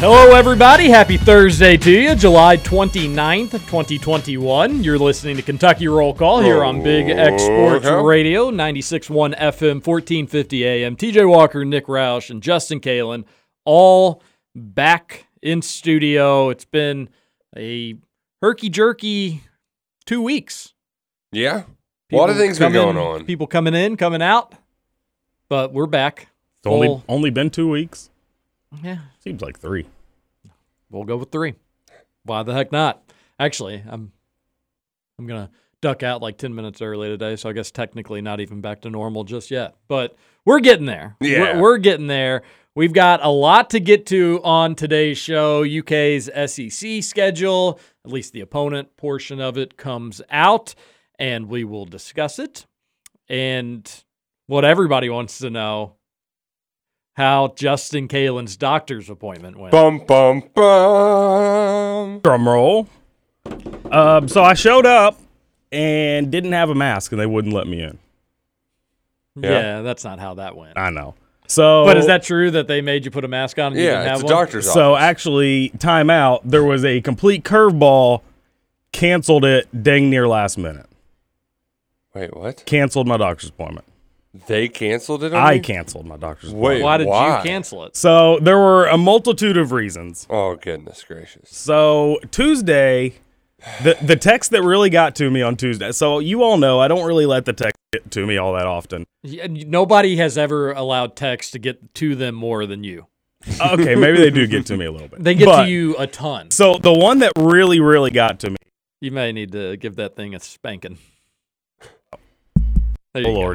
Hello, everybody. Happy Thursday to you, July 29th, 2021. You're listening to Kentucky Roll Call here on Big X Sports Radio, 96.1 FM, 1450 AM. TJ Walker, Nick Roush, and Justin Kalen all back in studio. It's been a herky jerky two weeks. Yeah. a lot of People things been going on. People coming in, coming out, but we're back. It's only only been two weeks. Yeah, Seems like three. We'll go with three. Why the heck not? Actually, I'm I'm gonna duck out like ten minutes early today, so I guess technically not even back to normal just yet. But we're getting there. Yeah. We're, we're getting there. We've got a lot to get to on today's show. UK's SEC schedule, at least the opponent portion of it, comes out, and we will discuss it. And what everybody wants to know how Justin Kalen's doctor's appointment went. Bum bum bum. Drum roll. Um, so I showed up and didn't have a mask, and they wouldn't let me in. Yeah. Yeah. that's not how that went. I know. So, But is that true that they made you put a mask on? And you didn't Yeah, have it's a one? doctor's so? office. Actually, timeout. There was a complete curveball. Canceled it dang near last minute. Wait, what? Canceled my doctor's appointment. They canceled it on I you? canceled my doctor's Wait, appointment. Why did Why? you cancel it? So there were a multitude of reasons. Oh, goodness gracious. So Tuesday, the the text that really got to me on Tuesday. So you all know I don't really let the text get to me all that often. Yeah, Nobody has ever allowed text to get to them more than you. Okay, maybe they do get to me a little bit. They get But- to you a ton. So the one that really, really got to me. You may need to give that thing a spanking. There Oh you go.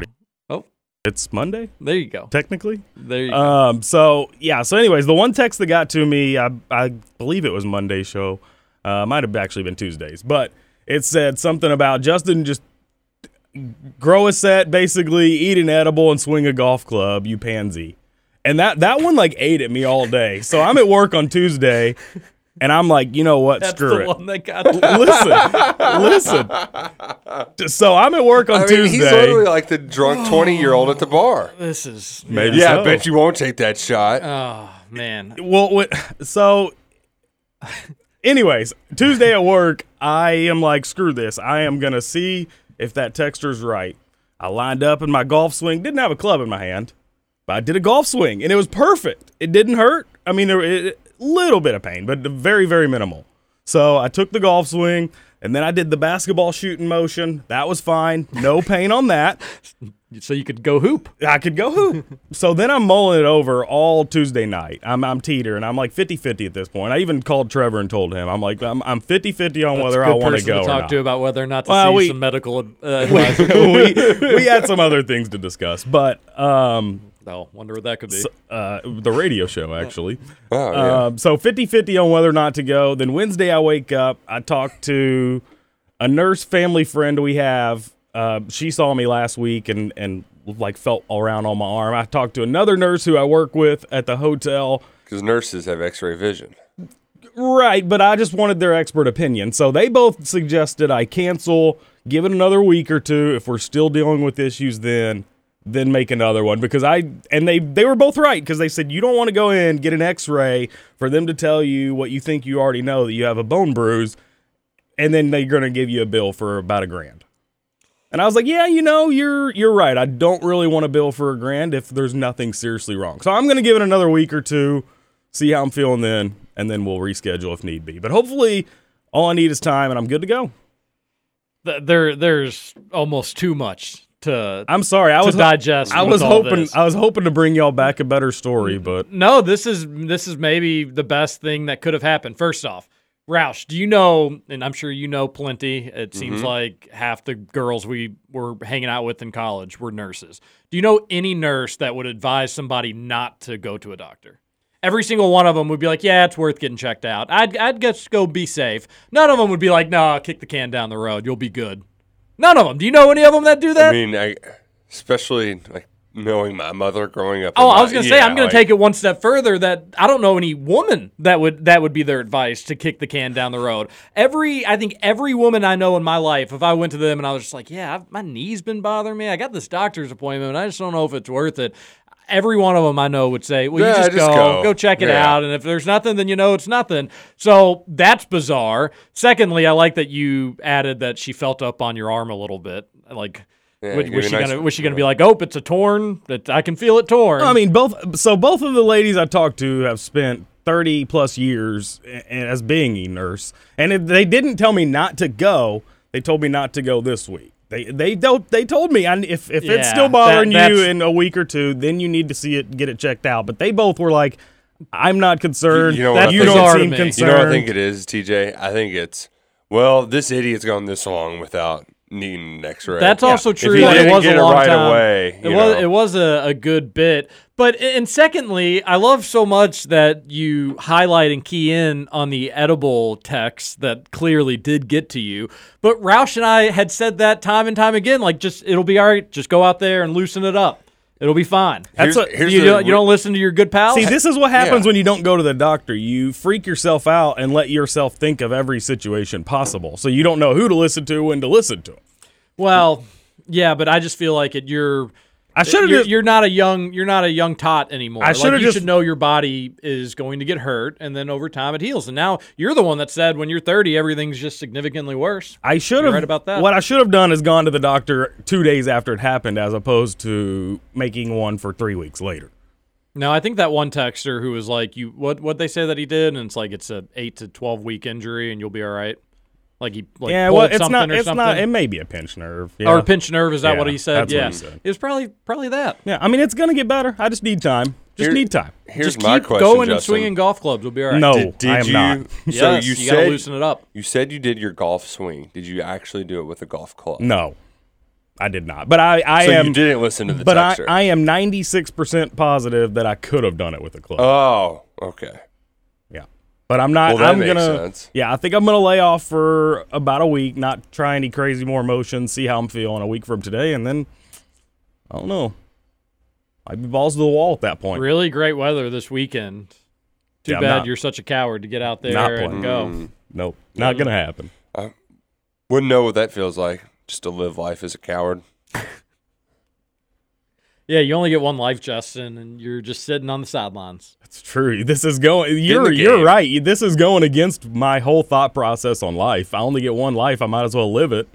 It's Monday there you go. technically. There you go. Um. So yeah. So anyways, the one text that got to me, I I believe it was Monday show. Uh, might have actually been Tuesdays, but it said something about Justin just grow a set, basically eat an edible and swing a golf club. You pansy. And that that one like ate at me all day. So I'm at work on Tuesday, and I'm like, you know what? That's Screw the it. one that got listen, listen. So I'm at work on I mean, Tuesday. he's literally like the drunk 20 year old at the bar. This is Maybe Yeah, so. I bet you won't take that shot. Oh man. Well, what, so, anyways, Tuesday at work, I am like, screw this. I am gonna see if that texter's right. I lined up in my golf swing. Didn't have a club in my hand, but I did a golf swing, and it was perfect. It didn't hurt. I mean, there a little bit of pain, but very, very minimal. So I took the golf swing, and then I did the basketball shooting motion. That was fine. No pain on that. So you could go hoop. I could go hoop. so then I'm mulling it over all Tuesday night. I'm I'm teetering. I'm like 50-50 at this point. I even called Trevor and told him I'm like I'm I'm 50-50 on whether That's a I want to go to talk not. to about whether or not to Well, see we- some medical uh, advice. we we had some other things to discuss, but um oh, wonder what that could be. s- uh the radio show actually. oh, yeah. Um, so 50-50 on whether or not to go. Then Wednesday I wake up, I talk to a nurse family friend we have. Uh, she saw me last week and and like felt around on my arm. I talked to another nurse who I work with at the hotel. Because nurses have x ray vision. Right, but I just wanted their expert opinion. So they both suggested I cancel, give it another week or two. If we're still dealing with issues, then then make another one because I and they they were both right because they said you don't want to go in get an X-ray for them to tell you what you think you already know that you have a bone bruise, and then they're to give you a bill for about a grand. And I was like, yeah, you know, you're you're right. I don't really want to bill for a grand if there's nothing seriously wrong. So I'm to give it another week or two, see how I'm feeling then, and then we'll reschedule if need be. But hopefully, all I need is time, and I'm good to go. There, there's almost too much to I'm sorry, I was digest. I was hoping this. I was hoping to bring y'all back a better story, mm. but No, this is this is maybe the best thing that could have happened. First off, Roush, do you know? And I'm sure you know plenty. It seems mm-hmm. like half the girls we were hanging out with in college were nurses. Do you know any nurse that would advise somebody not to go to a doctor? Every single one of them would be like, "Yeah, it's worth getting checked out." I'd I'd just go be safe. None of them would be like, "No, kick the can down the road. You'll be good." None of them. Do you know any of them that do that? I mean, I, especially like knowing my mother growing up. Oh, I was gonna say yeah, I'm gonna take it one step further. That I don't know any woman that would that would be their advice to kick the can down the road. Every I think every woman I know in my life, if I went to them and I was just like, yeah, I've, my knee's been bothering me. I got this doctor's appointment. and I just don't know if it's worth it. Every one of them I know would say, well, you just, just go, go. go check it Yeah. out, and if there's nothing, then you know it's nothing. So that's bizarre. Secondly, I like that you added that she felt up on your arm a little bit, like. Yeah, was, was she nice- gonna was she gonna be like, oh, it's a torn? That I can feel it torn. I mean, both. So both of the ladies I talked to have spent 30 plus years a- a- as being a nurse, and they didn't tell me not to go. They told me not to go this week. They they don't. They told me I, if if Yeah, it's still bothering that- you in a week or two, then you need to see it, get it checked out. But they both were like, "I'm not concerned. You know what I you think? don't bizarre seem concerned." You know what I think it is, TJ? I think it's well, this idiot's gone this long without needing an X-ray. That's also true. he it didn't was get a it right time. away, it was know. it was a, a good bit, but and secondly, I love so much that you highlight and key in on the edible text that clearly did get to you. But Roush and I had said that time and time again, like just it'll be all right. Just go out there and loosen it up. It'll be fine. That's Here's- what- here's you, the- don't, you don't listen to your good pals. See, this is what happens Yeah. when you don't go to the doctor. You freak yourself out and let yourself think of every situation possible. So you don't know who to listen to when to listen to. well, yeah, but I just feel like it. You're I uh, should have you're, you're not a young you're not a young tot anymore. I should've you just- should know your body is going to get hurt, and then over time it heals. And now you're the one that said when you're 30 everything's just significantly worse. I should have right about that. What I should have done is gone to the doctor two days after it happened, as opposed to making one for three weeks later. No, I think that one texter who was like, "You what? What they say that he did?" And it's like it's a eight to 12 week injury, and you'll be all right. Like he like yeah, well, it's something not. It's something. not. It may be a pinch nerve. Yeah. Or a pinched nerve is that Yeah, what he said? that's yeah, he said. it was probably probably that. yeah, I mean, it's gonna get better. I just need time. Just Here- need time. Here's just my keep question, going and swinging golf clubs. We'll be all right. No, Did, did I am you? not. So Yes, you, you gotta said loosen it up. you said you did your golf swing. Did you actually do it with a golf club? No, I did not. But I, I so am. you didn't listen to the but I. I am 96% positive that I could have done it with a club. oh, okay. Yeah. But I'm not. Well, that I'm makes gonna. sense. Yeah, I think I'm gonna lay off for about a week, not try any crazy more motions, see how I'm feeling a week from today, and then I don't know. I'd be balls to the wall at that point. Really great weather this weekend. Too Yeah, bad not- you're such a coward to get out there Not and playing. go. Mm. Nope, not mm. gonna happen. I Wouldn't know what that feels like. Just to live life as a coward. Yeah, you only get one life, Justin, and you're just sitting on the sidelines. It's true. This is going. You're you're right. This is going against my whole thought process on life. I only get one life. I might as well live it.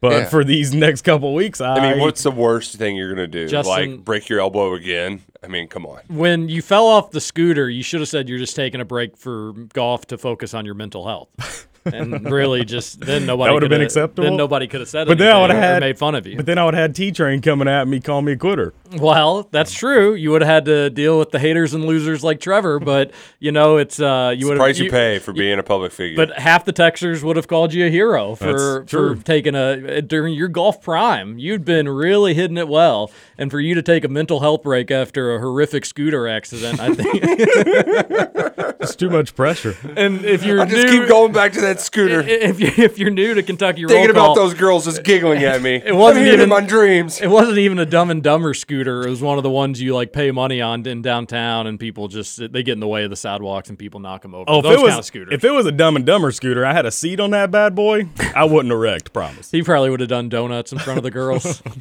But Yeah. for these next couple weeks, I, I mean, what's the worst thing you're gonna do? Justin- like break your elbow again? I mean, come on. When you fell off the scooter, you should have said you're just taking a break for golf to focus on your mental health. and really just then nobody That would've been coulda- acceptable? Then nobody could have said it, But then I would've or had- made fun of you. But then I would have had T Train coming at me, calling me a quitter. Well, that's true. You would have had to deal with the haters and losers like Trevor, but you know it's uh you would the price you, pay for being a public figure. But half the Texers would have called you a hero for for taking a during your golf prime. You'd been really hitting it well, and for you to take a mental health break after a horrific scooter accident, I think. It's too much pressure. and if you're I just new, keep going back to that scooter. if you if you're new to Kentucky roll Thinking call, about those girls just giggling at me. It wasn't even- my dreams. It wasn't even a Dumb and Dumber scooter. It was one of the ones you like pay money on in downtown, and people just they get in the way of the sidewalks, and people knock them over. Oh, if it was kind of if it was a Dumb and Dumber scooter, I had a seat on that bad boy. I wouldn't have wrecked. Promise. He probably would have done donuts in front of the girls.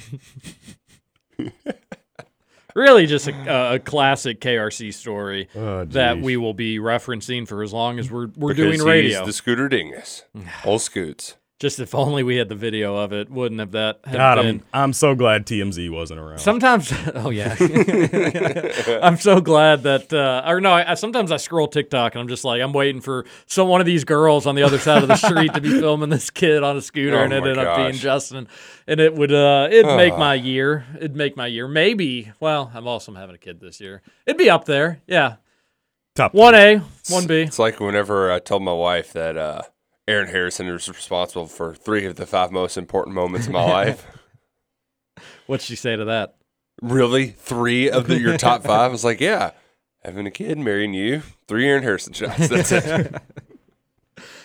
really, just a, a classic KRC story Oh, that we will be referencing for as long as we're we're Because doing he's radio. The scooter dingus. Old scoots. Just if only we had the video of it, wouldn't have that have God, been. I'm, I'm so glad TMZ wasn't around. Sometimes, oh yeah, I'm so glad that, uh, or no, I, I- sometimes I scroll TikTok and I'm just like, I'm waiting for some one of these girls on the other side of the street to be filming this kid on a scooter, Oh and it my ended up being. Justin, and it would, uh, it'd make my year, it'd make my year. Maybe, well, I'm also having a kid this year. It'd be up there, yeah. Top One A, one B. It's like whenever I told my wife that uh, Aaron Harrison is responsible for three of the five most important moments in my life. What'd she say to that? Really? Three of the, your top five? I was like, yeah. having a kid, marrying you, three Aaron Harrison shots. That's it.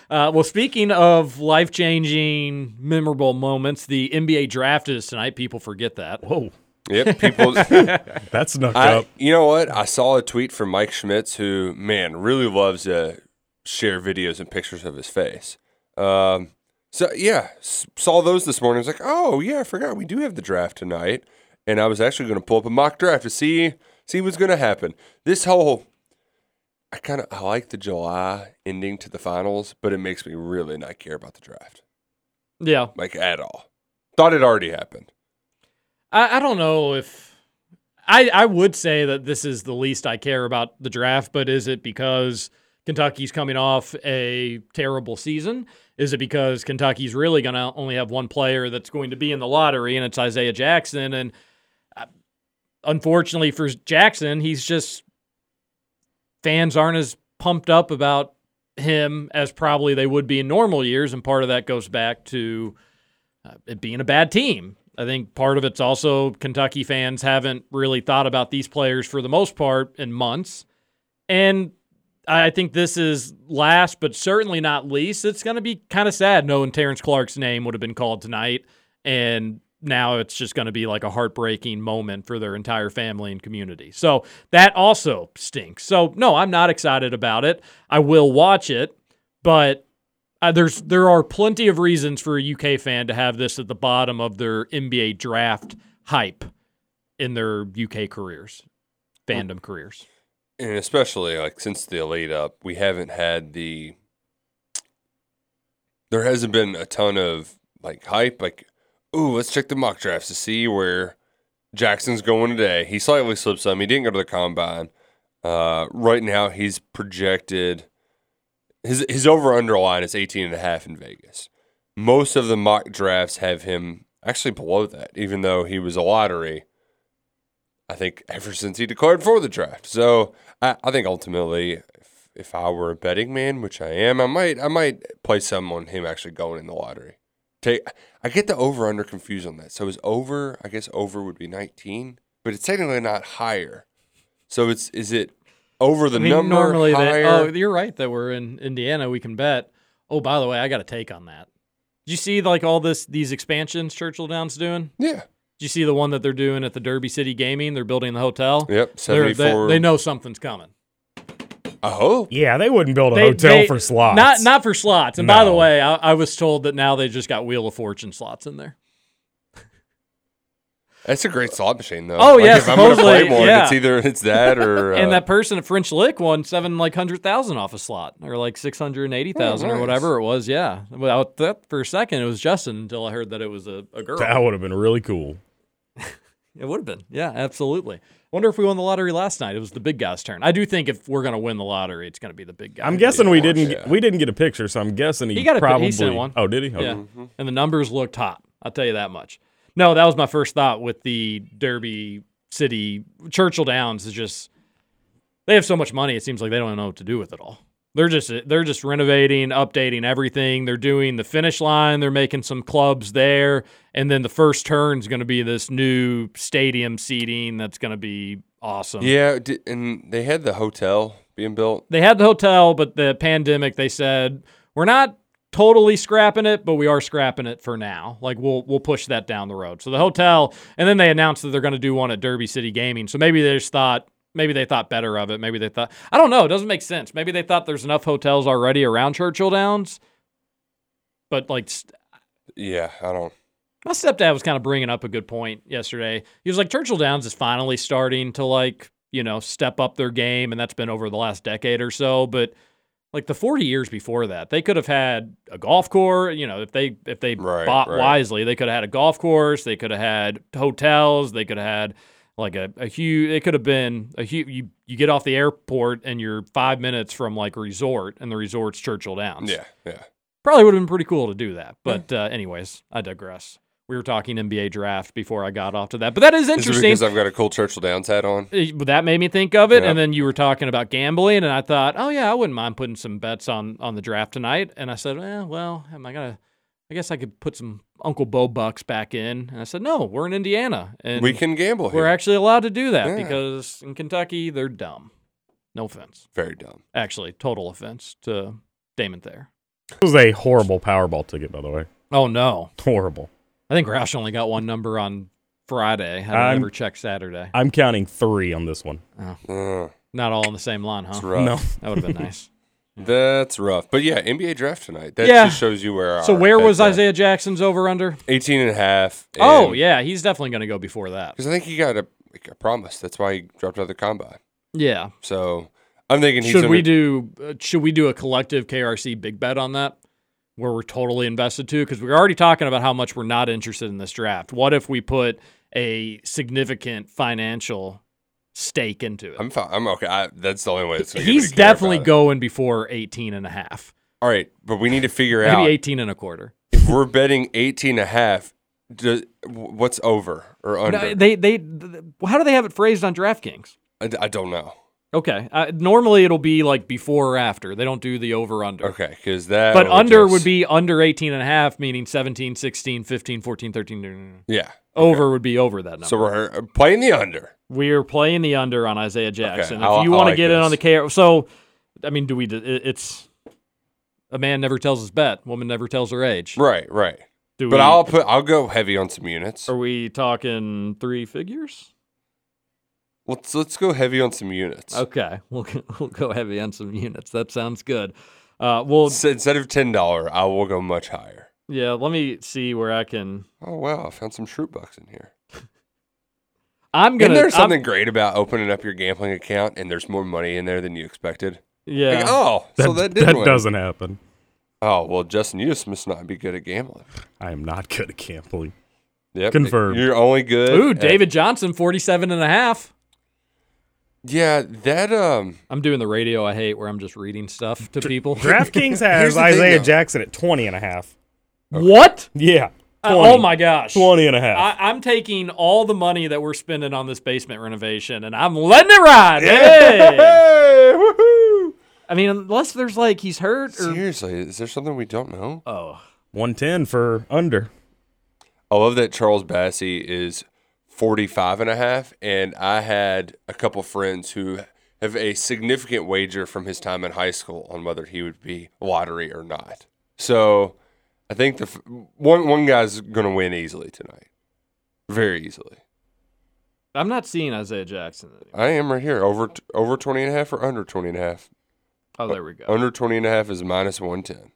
Uh, well, speaking of life changing, memorable moments, the NBA draft is tonight. People forget that. Whoa, yep. People. That's snuck I, up. you know what? I saw a tweet from Mike Schmitz, who man really loves to share videos and pictures of his face. Um, so yeah, s- saw those this morning. I was like, oh yeah, I forgot we do have the draft tonight, and I was actually going to pull up a mock draft to see see what's going to happen. This whole, I kind of I like the July ending to the finals, but it makes me really not care about the draft, Yeah. like at all. Thought it already happened. I, I don't know if I I would say that this is the least I care about the draft, but is it because Kentucky's coming off a terrible season? Is it because Kentucky's really going to only have one player that's going to be in the lottery, and it's Isaiah Jackson? And uh, unfortunately for Jackson, he's just fans aren't as pumped up about him as probably they would be in normal years, and part of that goes back to uh, it being a bad team. I think part of it's also Kentucky fans haven't really thought about these players for the most part in months. And I think this is last, but certainly not least. It's going to be kind of sad knowing Terrence Clarke's name would have been called tonight. And now it's just going to be like a heartbreaking moment for their entire family and community. So that also stinks. So, no, I'm not excited about it. I will watch it, but uh, there's there are plenty of reasons for a UK fan to have this at the bottom of their NBA draft hype in their UK careers, fandom careers. And especially like since the lead up, we haven't had the. There hasn't been a ton of like hype. Like, ooh, let's check the mock drafts to see where Jackson's going today. He slightly slipped some. He didn't go to the combine. Uh, right now, he's projected his his over under line is 18 and a half in Vegas. Most of the mock drafts have him actually below that, even though he was a lottery. I think ever since he declared for the draft. So I, I think ultimately, if, if I were a betting man, which I am, I might I might play some on him actually going in the lottery. Take I get the over under confused on that. So is over I guess over would be 19, but it's technically not higher. So it's is it over the I mean, number normally higher? that. Oh, you're right that we're in Indiana. We can bet. Oh, by the way, I got a take on that. Did you see like all this these expansions Churchill Downs doing? yeah. Did you see the one that they're doing at the Derby City Gaming? They're building the hotel. Yep. They're- 74. They, they know something's coming. I hope. Yeah, they wouldn't build a They- hotel they- for slots. Not not for slots. And by the way, I, I was told that now they just got Wheel of Fortune slots in there. That's a great slot machine though. Oh, Like, yeah, If I'm gonna play supposedly, one, yeah. it's either it's that or and uh, that person at French Lick won seven like hundred thousand off a slot, or like six hundred and eighty thousand, Oh, or whatever it was. Yeah, without that for a second, it was Justin until I heard that it was a, a girl. that would have been really cool. It would have been. Yeah, absolutely. Wonder if we won the lottery last night. It was the big guy's turn. I do think if we're gonna win the lottery, it's gonna be the big guy. I'm guessing we course, didn't yeah. get, we didn't get a picture, so I'm guessing he, He got a pic- he probably sent one. Oh, did he? Okay. Yeah, and the numbers looked hot. I'll tell you that much. No, that was my first thought with the Derby City Churchill Downs. Is just they have so much money. It seems like they don't know what to do with it all. They're just they're just renovating, updating everything. They're doing the finish line. They're making some clubs there, and then the first turn is going to be this new stadium seating. That's going to be awesome. Yeah, and they had the hotel being built. They had the hotel, but the pandemic, they said we're not totally scrapping it, but we are scrapping it for now. Like we'll we'll push that down the road. So the hotel, and then they announced that they're going to do one at Derby City Gaming. So maybe they just thought maybe they thought better of it. Maybe they thought I don't know. It doesn't make sense. Maybe they thought there's enough hotels already around Churchill Downs, but like. Yeah, I don't. my stepdad was kind of bringing up a good point yesterday. He was like, Churchill Downs is finally starting to like, you know, step up their game, and that's been over the last decade or so. But like the 40 years before that, they could have had a golf course. You know, if they if they Right, bought right. wisely, they could have had a golf course. They could have had hotels. They could have had like a, a huge. It could have been a huge. You you get off the airport and you're five minutes from like a resort, and the resort's Churchill Downs. Yeah, yeah. Probably would have been pretty cool to do that. But uh, anyways, I digress. We were talking NBA draft before I got off to that, but that is Is it interesting. because I've got a cool Churchill Downs hat on? Uh, That made me think of it, Yeah. and then you were talking about gambling, and I thought, oh yeah, I wouldn't mind putting some bets on on the draft tonight. And I said, eh, well, am I gonna? I guess I could put some Uncle Bo bucks back in. And I said, no, we're in Indiana, and We can gamble here. we're actually allowed to do that Yeah. because in Kentucky they're dumb. No offense. Very dumb. Actually, total offense to Damon Thayer. It was a horrible Powerball ticket, by the way. Oh no. Horrible. I think Roush only got one number on Friday. I never checked Saturday. I'm counting three on this one. Uh, Not all on the same line, huh? No. That would have been nice. That's rough. But yeah, NBA draft tonight. That Yeah. just shows you where so our where was head's at. Isaiah Jackson's over under? 18 and a half. Oh yeah, he's definitely going to go before that. Because I think he got a, like a promise. That's why he dropped out of the combine. Yeah. So I'm thinking he's Should gonna- we do? Uh, should we do a collective KRC big bet on that, where we're totally invested too? Because we're already talking about how much we're not interested in this draft. What if we put a significant financial stake into it? I'm fine. I'm okay. I, that's the only way. It's gonna get me He's definitely it. going before 18 and a half. All right, but we need to figure Maybe out 18 and a quarter. if we're betting 18 and a half. Do, what's over or under? No, they they th- how do they have it phrased on DraftKings? I, I don't know. Okay. Uh, normally it'll be like before or after. They don't do the over under. Okay, because that. But under just- would be under 18 and a half, meaning 17, 16, 15, 14, 13. yeah. Over would be over that number. So we're uh, playing the under. We're playing the under on Isaiah Jackson. I- if you want to like get in on the this. K, so I mean, do we? It's a man never tells his bet, woman never tells her age. Right, right. Do But we, I'll put. I'll go heavy on some units. Are we talking three figures? Let's let's go heavy on some units. Okay, we'll we'll go heavy on some units. That sounds good. Uh, well, S- Instead of ten dollar, I will go much higher. yeah. Let me see where I can. Oh wow, I found some Shroot bucks in here. I'm Isn't gonna. there I'm- something great about opening up your gambling account and there's more money in there than you expected? yeah. Like, oh, so that did that win. doesn't happen. Oh well, Justin, you just must not be good at gambling. I am not good at gambling. Yep, Confirmed. You're only good. Ooh, at- David Johnson, 47 and a half. Yeah, that um. I'm doing the radio I hate where I'm just reading stuff to people. DraftKings Here's has the thing, Isaiah though. Jackson at 20 and a half. What? Yeah. Uh, 20. oh my gosh. 20 and a half. I, I'm taking all the money that we're spending on this basement renovation and I'm letting it ride. Hey! Hey, woohoo! I mean, unless there's like he's hurt or. Seriously, is there something we don't know? Oh. 110 for under. I love that Charles Bassey is 45 and a half, and I had a couple friends who have a significant wager from his time in high school on whether he would be lottery or not. So I think the one one guy's going to win easily tonight, very easily. I'm not seeing Isaiah Jackson. anymore. I am right here over over 20 and a half or under 20 and a half. Oh, there we go. Under 20 and a half is minus 110.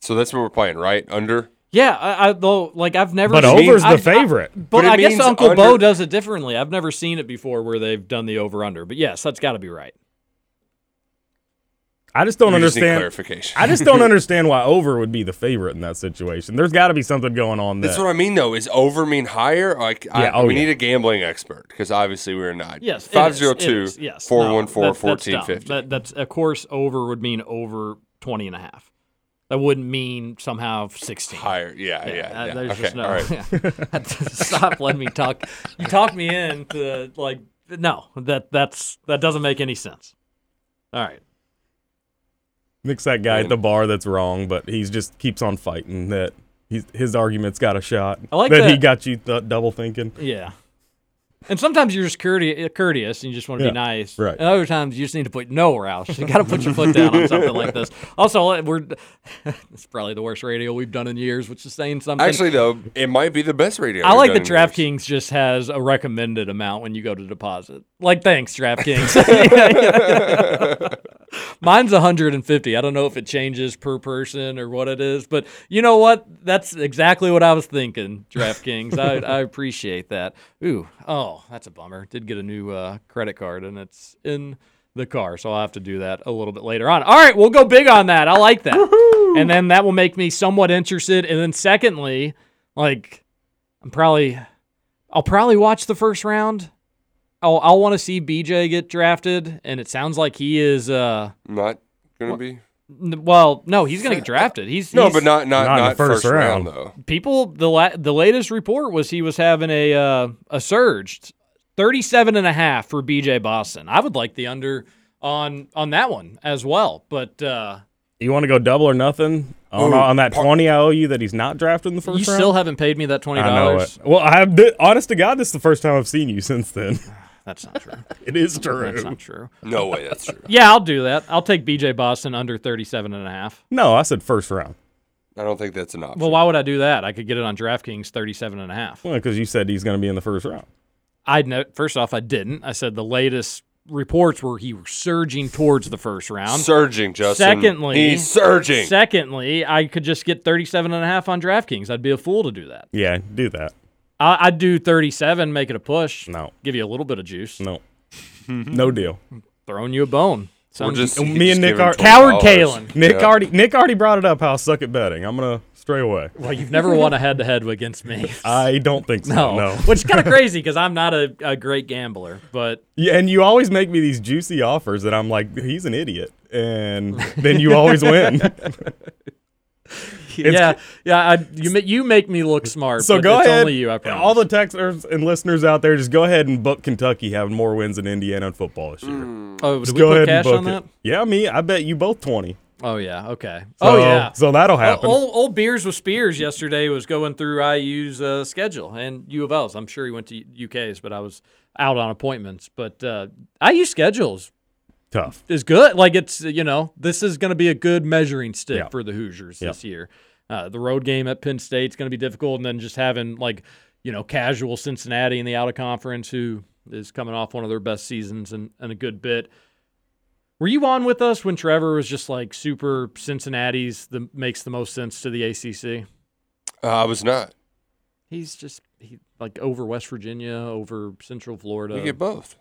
So that's what we're playing, right? Under. Yeah, I, I though like I've never. But seen, over's the I- I- favorite. but But I guess Uncle under- Bo does it differently. I've never seen it before where they've done the over under. But yes, that's got to be right. I just don't We just understand. clarification. I just don't understand why over would be the favorite in that situation. There's got to be something going on there. That's what I mean, though. Is over mean higher? Like, I, Yeah, oh, we yeah. need a gambling expert because obviously we're not. Yes, it is, five zero it two yes. four No, one four that's fourteen dumb. that's of course over would mean over 20 and a half. That wouldn't mean somehow 16. Higher, yeah, yeah. yeah, uh, there's Okay, just no. all right. Stop letting me talk. You talk me into like no. That that's that doesn't make any sense. All right. Nick's that guy at the bar that's wrong, but he's just keeps on fighting that he's, his argument's got a shot. I like that, he got you th- double thinking. Yeah. And sometimes you're just courteous, uh, courteous and you just want to Yeah, be nice. right. And other times you just need to put no Roush. You got to put your foot down on something like this. Also, uh, we're it's probably the worst radio we've done in years, which is saying something. Actually, though, it might be the best radio. I we've like done that in. DraftKings just has a recommended amount when you go to deposit. Like, thanks, DraftKings. Mine's 150. I don't know if it changes per person or what it is, but you know what? That's exactly what I was thinking, DraftKings. I, I appreciate that. Ooh, oh, that's a bummer. Did get a new uh, credit card and it's in the car, so I'll have to do that a little bit later on. All right, we'll go big on that. I like that. And then that will make me somewhat interested. And then secondly, like I'm probably I'll probably watch the first round. I'll I'll want to see BJ get drafted, and it sounds like he is. uh Not gonna be. n- Well, no, he's gonna get drafted. He's No, he's- but not not Not not, in the first first, round. round. though. people. The la- the latest report was he was having a uh, a surge, 37 and a half for BJ Boston. I would like the under on on that one as well, but. uh You want to go double or nothing on, Ooh, on that par- 20 I owe you that he's not drafted in the first You round? still haven't paid me that twenty dollars. Well, I have. th- honest to God, this is the first time I've seen you since then. That's not true. It is true. That's true. not true. No way, that's true. Yeah, I'll do that. I'll take BJ Boston under 37 and a half. No, I said first round. I don't think that's an option. Well, why would I do that? I could get it on DraftKings 37 and a half. Well, because you said he's going to be in the first round. I know. First off, I didn't. I said the latest reports were he was surging towards the first round. surging, Justin. Secondly, he's surging. Secondly, I could just get 37 and a half on DraftKings. I'd be a fool to do that. Yeah, do that. I, I'd do 37, make it a push. No, Give you a little bit of juice. no, no deal. Throwing you a bone. We're Sounds just, Me he's and Nick are- Coward $20. Kalen. Nick Yeah. already Nick already brought it up how I suck at betting. I'm gonna stray away. Well, you've never won a head to head against me. I don't think so. no. No. Which is kind of crazy because I'm not a, a great gambler. But Yeah, and you always make me these juicy offers that I'm like, he's an idiot, and then you always win. yeah, yeah, I, you, you make me look smart. So go it's ahead. only you, I promise. All the texters and listeners out there, just go ahead and book Kentucky having more wins than Indiana in football this year. oh, Just did we go put ahead cash and book on it. that? Yeah, me. I bet you both twenty. Oh, yeah. Okay. So, oh, yeah. So that'll Oh, happen. Old, old Beers with Spears yesterday was going through IU's uh, schedule and U of L's. I'm sure he went to UK's, but I was out on appointments. But uh, IU schedules Tough. is good. Like it's you know this is going to be a good measuring stick Yeah. for the Hoosiers Yeah. this year. Uh, the road game at Penn State's going to be difficult, and then just having like you know casual Cincinnati in the out of conference, who is coming off one of their best seasons and, and a good bit. Were you on with us when Trevor was just like super Cincinnati's the makes the most sense to the ACC? Uh, I was not. He's just he like over West Virginia, over Central Florida. You get both.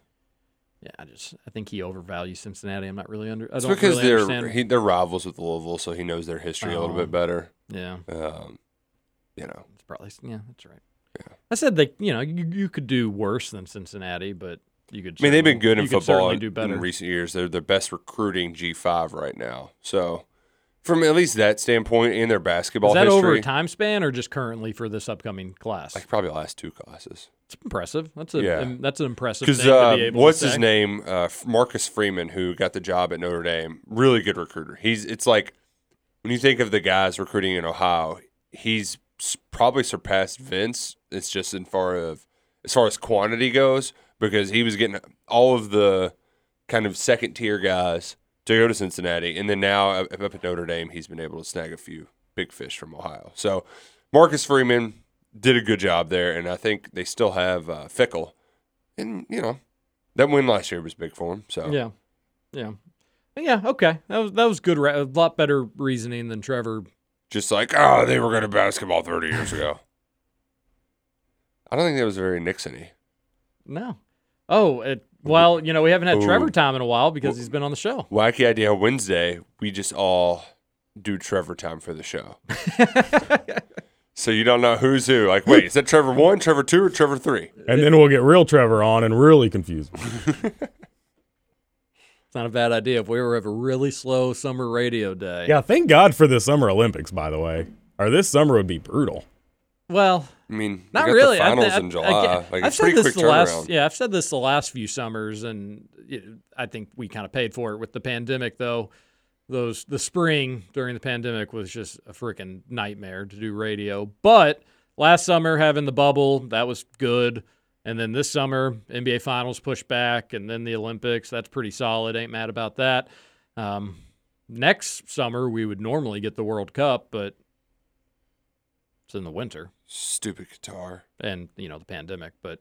Yeah, I just I think he overvalues Cincinnati. I'm not really under. I It's don't because really they're understand. he, they're rivals with Louisville, so he knows their history a little bit better. yeah. Um, you know, It's probably yeah, that's right. Yeah. I said that you know you, you could do worse than Cincinnati, but you could. I mean they've been good in football in, do better. in recent years. They're the best recruiting G five right now. So from at least that standpoint, in their basketball Is that over a time span or just currently for this upcoming class? like probably the last two classes. It's impressive. That's a Yeah. um, that's an impressive Because to uh, be able what's to his name? Uh, Marcus Freeman, who got the job at Notre Dame, really good recruiter. He's it's like when you think of the guys recruiting in Ohio, he's probably surpassed Vince. It's just in far of as far as quantity goes because he was getting all of the kind of second tier guys to go to Cincinnati, and then now up at Notre Dame, he's been able to snag a few big fish from Ohio. So Marcus Freeman did a good job there, and I think they still have uh, Fickell, and you know that win last year was big for him. So Yeah, yeah, yeah. Okay, that was that was good. Re- a lot better reasoning than Trevor. just like oh, they were good at basketball thirty years ago. I don't think that was very Nixon-y. No. Oh, it, well, you know we haven't had Ooh. Trevor time in a while because he's been on the show. Wacky idea Wednesday, we just all do Trevor time for the show. so you don't know who's who. Like, wait, is that Trevor one, Trevor two, or Trevor three? and then we'll get real Trevor on and really confuse me. It's not a bad idea if we ever have a really slow summer radio day. Yeah, thank God for the Summer Olympics, by the way. Or this summer would be brutal. Well, I mean, Not got really. The I finals thi- I- in July. I- like, I've it's said this quick the last. Yeah, I've said this the last few summers, and you know, I think we kind of paid for it with the pandemic. Though those the spring during the pandemic was just a freaking nightmare to do radio. But last summer having the bubble that was good, and then this summer NBA Finals pushed back, and then the Olympics. That's pretty solid. Ain't mad about that. Um, next summer we would normally get the World Cup, but it's in the winter Stupid Qatar. and you know the pandemic, but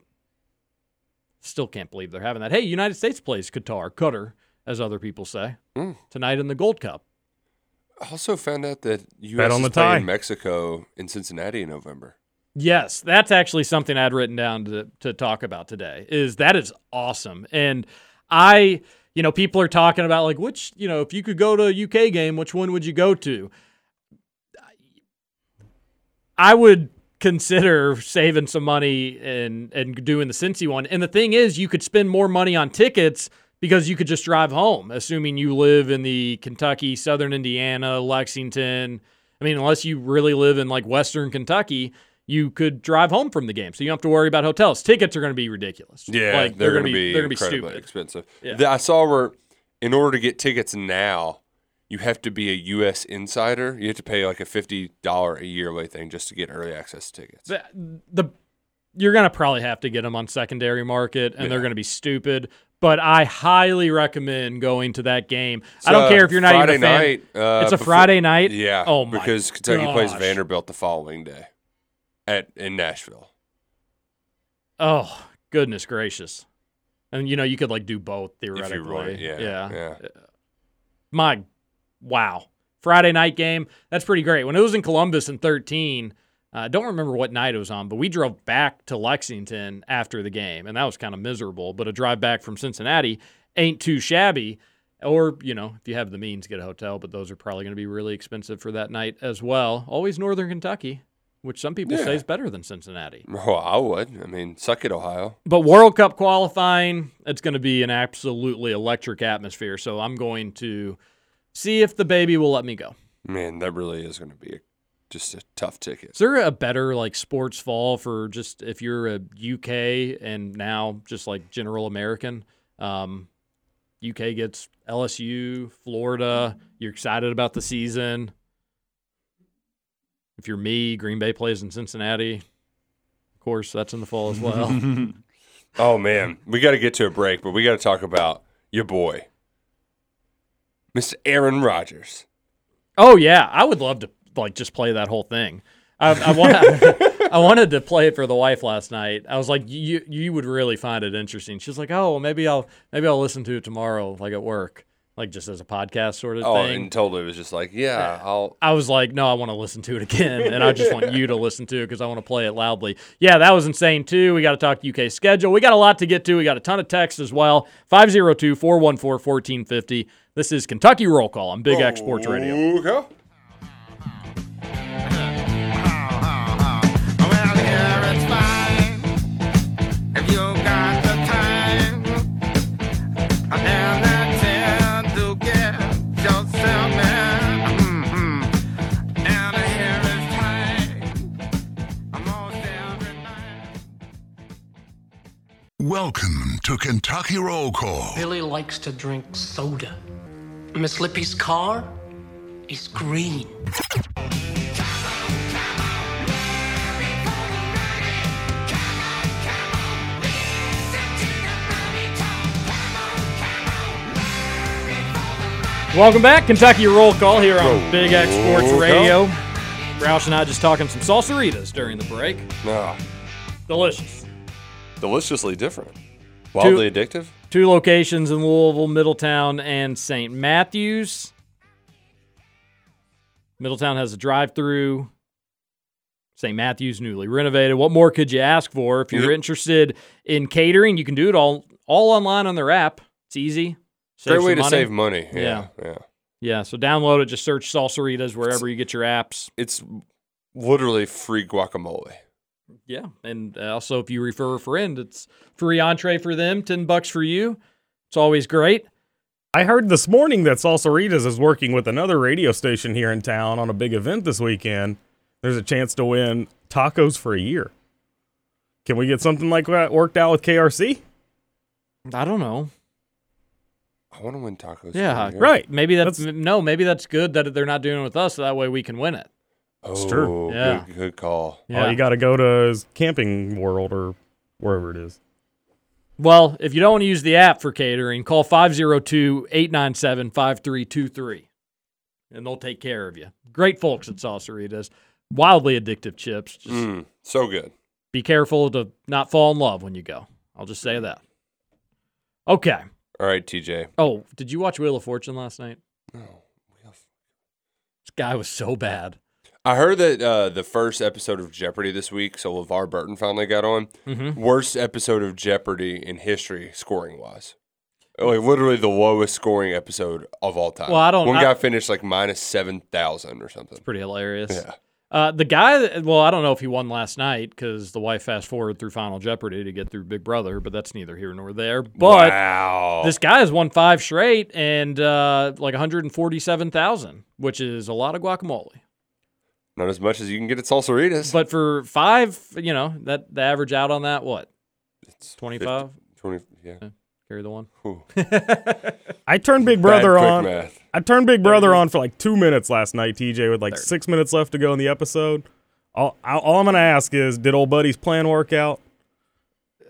still can't believe they're having that. Hey, United States plays Qatar, Qatar, as other people say, Mm. tonight in the Gold Cup. I also found out that U.S. on is the playing tie. Mexico in Cincinnati in November. Yes, that's actually something I'd written down to to talk about today. Is that is awesome, and I, you know, people are talking about like which, you know, if you could go to a UK game, which one would you go to? I would consider saving some money and and doing the Cincy one. And the thing is, you could spend more money on tickets because you could just drive home, assuming you live in the Kentucky, Southern Indiana, Lexington. I mean, unless you really live in like Western Kentucky, you could drive home from the game, so you don't have to worry about hotels. Tickets are going to be ridiculous. Yeah, like, they're, gonna going to be they're going to be stupid. expensive. Yeah. I saw where, in order to get tickets now, you have to be a U.S. insider. You have to pay like a fifty dollar a year late thing just to get early access to tickets. the, the you're gonna probably have to get them on secondary market, and they're gonna be stupid. But I highly recommend going to that game. I don't uh, care if you're not Friday even a fan. night. Uh, it's a before- Friday night. Yeah. Oh my Because Kentucky plays. Vanderbilt the following day, at in Nashville. Oh goodness gracious! And you know you could like do both theoretically. yeah, yeah. yeah. My wow! Friday night game. That's pretty great. When it was in Columbus in 13, uh, I don't remember what night it was on, but we drove back to Lexington after the game, and that was kind of miserable. But a drive back from Cincinnati ain't too shabby. Or, you know, if you have the means, get a hotel, but those are probably going to be really expensive for that night as well. Always Northern Kentucky, which some people say is better than Cincinnati. Well, I would. I mean, suck it, Ohio. But World Cup qualifying, it's going to be an absolutely electric atmosphere. So I'm going to see if the baby will let me go. Man, that really is going to be a, just a tough ticket. Is there a better like sports fall for just if you're a UK and now just like general American? Um, UK gets LSU, Florida. You're excited about the season. If you're me, Green Bay plays in Cincinnati. Of course, that's in the fall as well. Oh man, we got to get to a break, but we got to talk about your boy, Mr. Aaron Rodgers. Oh yeah, I would love to like just play that whole thing. I, I want I wanted to play it for the wife last night. I was like, you you would really find it interesting. She's like, oh, maybe I'll maybe I'll listen to it tomorrow, like at work, like just as a podcast sort of oh, thing. Oh, thing. and totally was just like, yeah, I'll. I was like, no, I want to listen to it again, and I just want you to listen to it because I want to play it loudly. Yeah, that was insane too. We got to talk UK schedule. We got a lot to get to. We got a ton of text as well. 502-414-1450. This is Kentucky Roll Call on Big X Sports Radio. Okay. Welcome to Kentucky Roll Call. Billy likes to drink soda. Miss Lippy's car is green. Welcome back, Kentucky Roll Call here on Big X Sports Call. Radio. Roush and I just talking some salsaritas during the break. Ah, Delicious. Deliciously different. Wildly addictive. Two locations in Louisville, Middletown, and St. Matthews. Middletown has a drive-through. St. Matthews newly renovated. What more could you ask for? If you're interested in catering, you can do it all all online on their app. It's easy. Save Great way to money. save money. Yeah, Yeah. yeah. Yeah, so download it. Just search Salsaritas wherever you get your apps. It's literally free guacamole. Yeah, and uh, also if you refer a friend, it's free entree for them, ten bucks for you. It's always great. I heard this morning that Salsaritas is working with another radio station here in town on a big event this weekend. There's a chance to win tacos for a year. Can we get something like that worked out with KRC? I don't know. I want to win tacos. Yeah, for you. Right. Maybe that's, That's- no. Maybe that's good that they're not doing it with us. So that way we can win it. Oh, true. Yeah. Good, good call. Yeah. Oh, you got to go to Camping World or wherever it is. well, if you don't want to use the app for catering, call 502-897-5323. And they'll take care of you. Great folks at Salsaritas. Wildly addictive chips. Just Mm, so good. be careful to not fall in love when you go. I'll just say that. Okay. All right, TJ. Oh, did you watch Wheel of Fortune last night? No. This guy was so bad. I heard that uh, the first episode of Jeopardy this week, so LeVar Burton finally got on. Mm-hmm. Worst episode of Jeopardy in history, scoring wise. Like literally the lowest scoring episode of all time. Well, I don't- One I- guy finished like minus seven thousand or something. It's Pretty hilarious. Yeah. Uh, the guy, that, well, I don't know if he won last night because the wife fast forward through Final Jeopardy to get through Big Brother, but that's neither here nor there. But wow. this guy has won five straight and uh, like 147,000, which is a lot of guacamole. Not as much as you can get at Salsaritas. But for five, you know, that the average out on that, what? it's 25? 20, yeah. Carry the one. I turned Big Brother Bad on. math. I turned Big Brother on for like two minutes last night, TJ, with like Thirty. six minutes left to go in the episode. All, all I'm going to ask is, did old buddy's plan work out?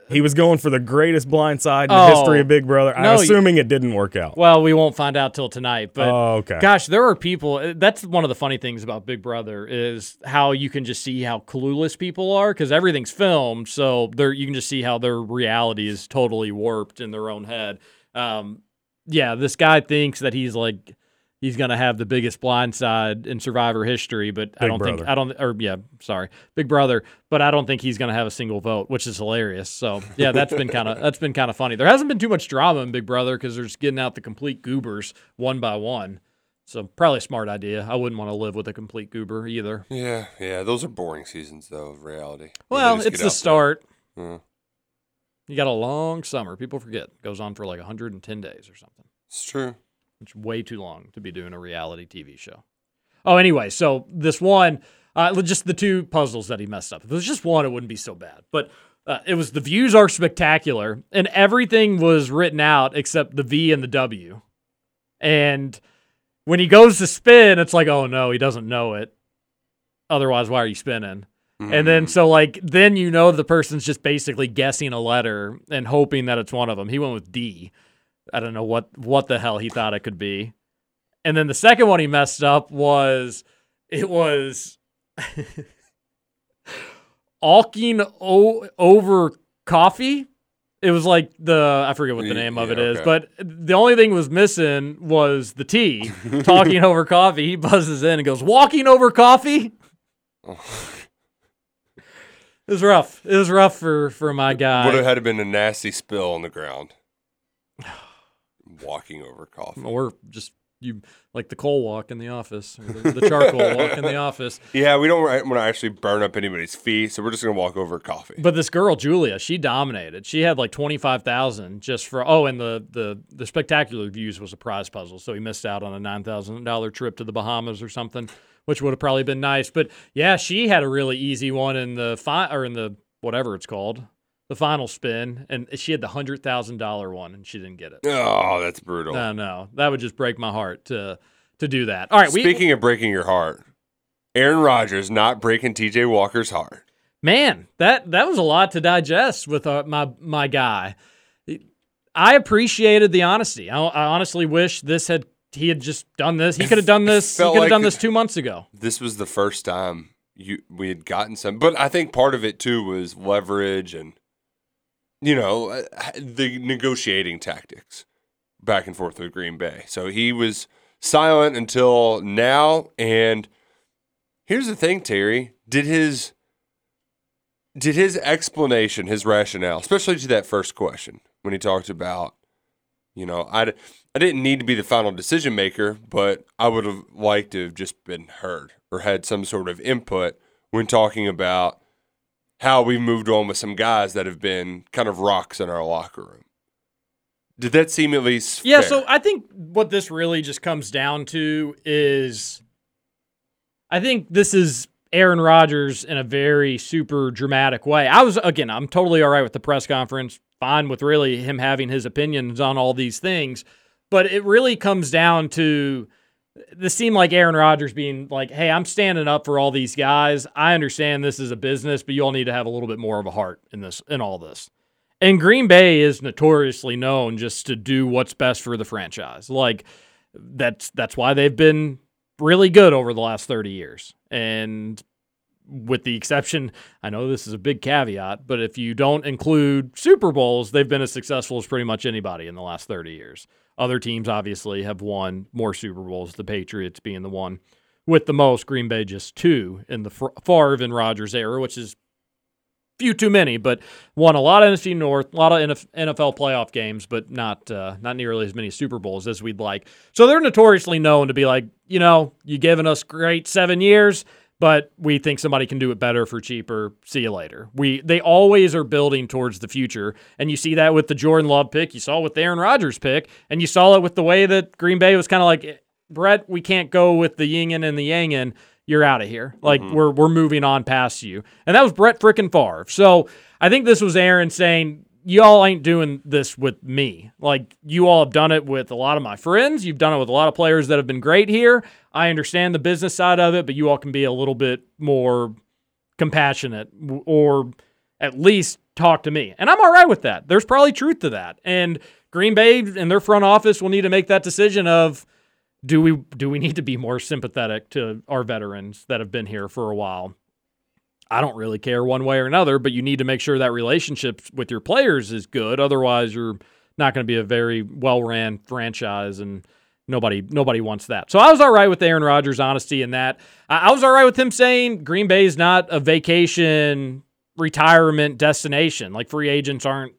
He was going for the greatest blind side in Oh. the history of Big Brother. I'm No, assuming it didn't work out. Well, we won't find out till tonight. But Oh, okay. gosh, there are people. uh, That's one of the funny things about Big Brother is how you can just see how clueless people are because everything's filmed. So there, you can just see how their reality is totally warped in their own head. Um, yeah, this guy thinks that he's like he's gonna have the biggest blind side in Survivor history, but I don't think I don't or yeah, sorry, Big Brother, but I don't think he's gonna have a single vote, which is hilarious. So yeah, that's been kind of that's been kind of funny. There hasn't been too much drama in Big Brother because they're just getting out the complete goobers one by one. So probably a smart idea. I wouldn't want to live with a complete goober either. Yeah, yeah. Those are boring seasons though of reality. Well, it's the start. Yeah. You got a long summer. People forget it goes on for like 110 days or something. It's true. It's way too long to be doing a reality TV show. Oh, anyway, so this one, uh, just the two puzzles that he messed up. If it was just one, it wouldn't be so bad. But uh, it was the views are spectacular, and everything was written out except the V and the W. And when he goes to spin, it's like, oh no, he doesn't know it. Otherwise, why are you spinning? And then so like then you know the person's just basically guessing a letter and hoping that it's one of them. He went with D. I don't know what what the hell he thought it could be. And then the second one he messed up was it was alking o- over coffee. It was like the I forget what the name of it is, okay. but the only thing was missing was the T. talking over coffee. He buzzes in and goes, "Walking over coffee." It was rough. It was rough for for my guy. Would have had been a nasty spill on the ground. Walking over coffee. or just you like the coal walk in the office, or the, the charcoal walk in the office. Yeah, we don't want to actually burn up anybody's feet, so we're just gonna walk over coffee. But this girl Julia, she dominated. She had like twenty five thousand just for oh, and the the the spectacular views was a prize puzzle, so he missed out on a nine thousand dollar trip to the Bahamas or something, which would have probably been nice. But yeah, she had a really easy one in the fi- or in the whatever it's called, the final spin, and she had the hundred thousand dollar one, and she didn't get it. Oh, that's brutal. No, no, that would just break my heart to to do that. All right, we Speaking of breaking your heart, Aaron Rodgers not breaking TJ Walker's heart. Man, that that was a lot to digest with uh, my my guy. I appreciated the honesty. I, I honestly wish this had he had just done this. He could have done this. He could have like done this two months ago. This was the first time you we had gotten some, but I think part of it too was leverage and you know the negotiating tactics back and forth with Green Bay. So he was silent until now. And here's the thing, Terry: did his did his explanation, his rationale, especially to that first question when he talked about, you know, I, I didn't need to be the final decision maker, but I would have liked to have just been heard or had some sort of input when talking about how we've moved on with some guys that have been kind of rocks in our locker room. Did that seem at least Yeah, fair? so I think what this really just comes down to is I think this is Aaron Rodgers in a very super dramatic way. I was again, I'm totally all right with the press conference, fine with really him having his opinions on all these things, but it really comes down to this seemed like Aaron Rodgers being like, "Hey, I'm standing up for all these guys. I understand this is a business, but you all need to have a little bit more of a heart in this in all this." And Green Bay is notoriously known just to do what's best for the franchise. Like that's that's why they've been really good over the last 30 years. And with the exception, I know this is a big caveat, but if you don't include Super Bowls, they've been as successful as pretty much anybody in the last 30 years. Other teams obviously have won more Super Bowls, the Patriots being the one with the most, Green Bay just two in the Favre and Rodgers era, which is few too many, but won a lot of NFC North, a lot of NFL playoff games, but not uh, not nearly as many Super Bowls as we'd like. So they're notoriously known to be like, you know, you given us great seven years, but we think somebody can do it better for cheaper. See you later. We they always are building towards the future, and you see that with the Jordan Love pick, you saw it with the Aaron Rodgers pick, and you saw it with the way that Green Bay was kind of like, Brett, we can't go with the yingin and the yangin you're out of here. Like mm-hmm. we're we're moving on past you. And that was Brett frickin' Favre. So I think this was Aaron saying, Y'all ain't doing this with me. Like you all have done it with a lot of my friends. You've done it with a lot of players that have been great here. I understand the business side of it, but you all can be a little bit more compassionate or at least talk to me. And I'm all right with that. There's probably truth to that. And Green Bay and their front office will need to make that decision of do we do we need to be more sympathetic to our veterans that have been here for a while? I don't really care one way or another, but you need to make sure that relationship with your players is good. Otherwise, you're not going to be a very well-ran franchise and nobody nobody wants that. So I was all right with Aaron Rodgers' honesty in that. I, I was all right with him saying Green Bay is not a vacation retirement destination. Like free agents aren't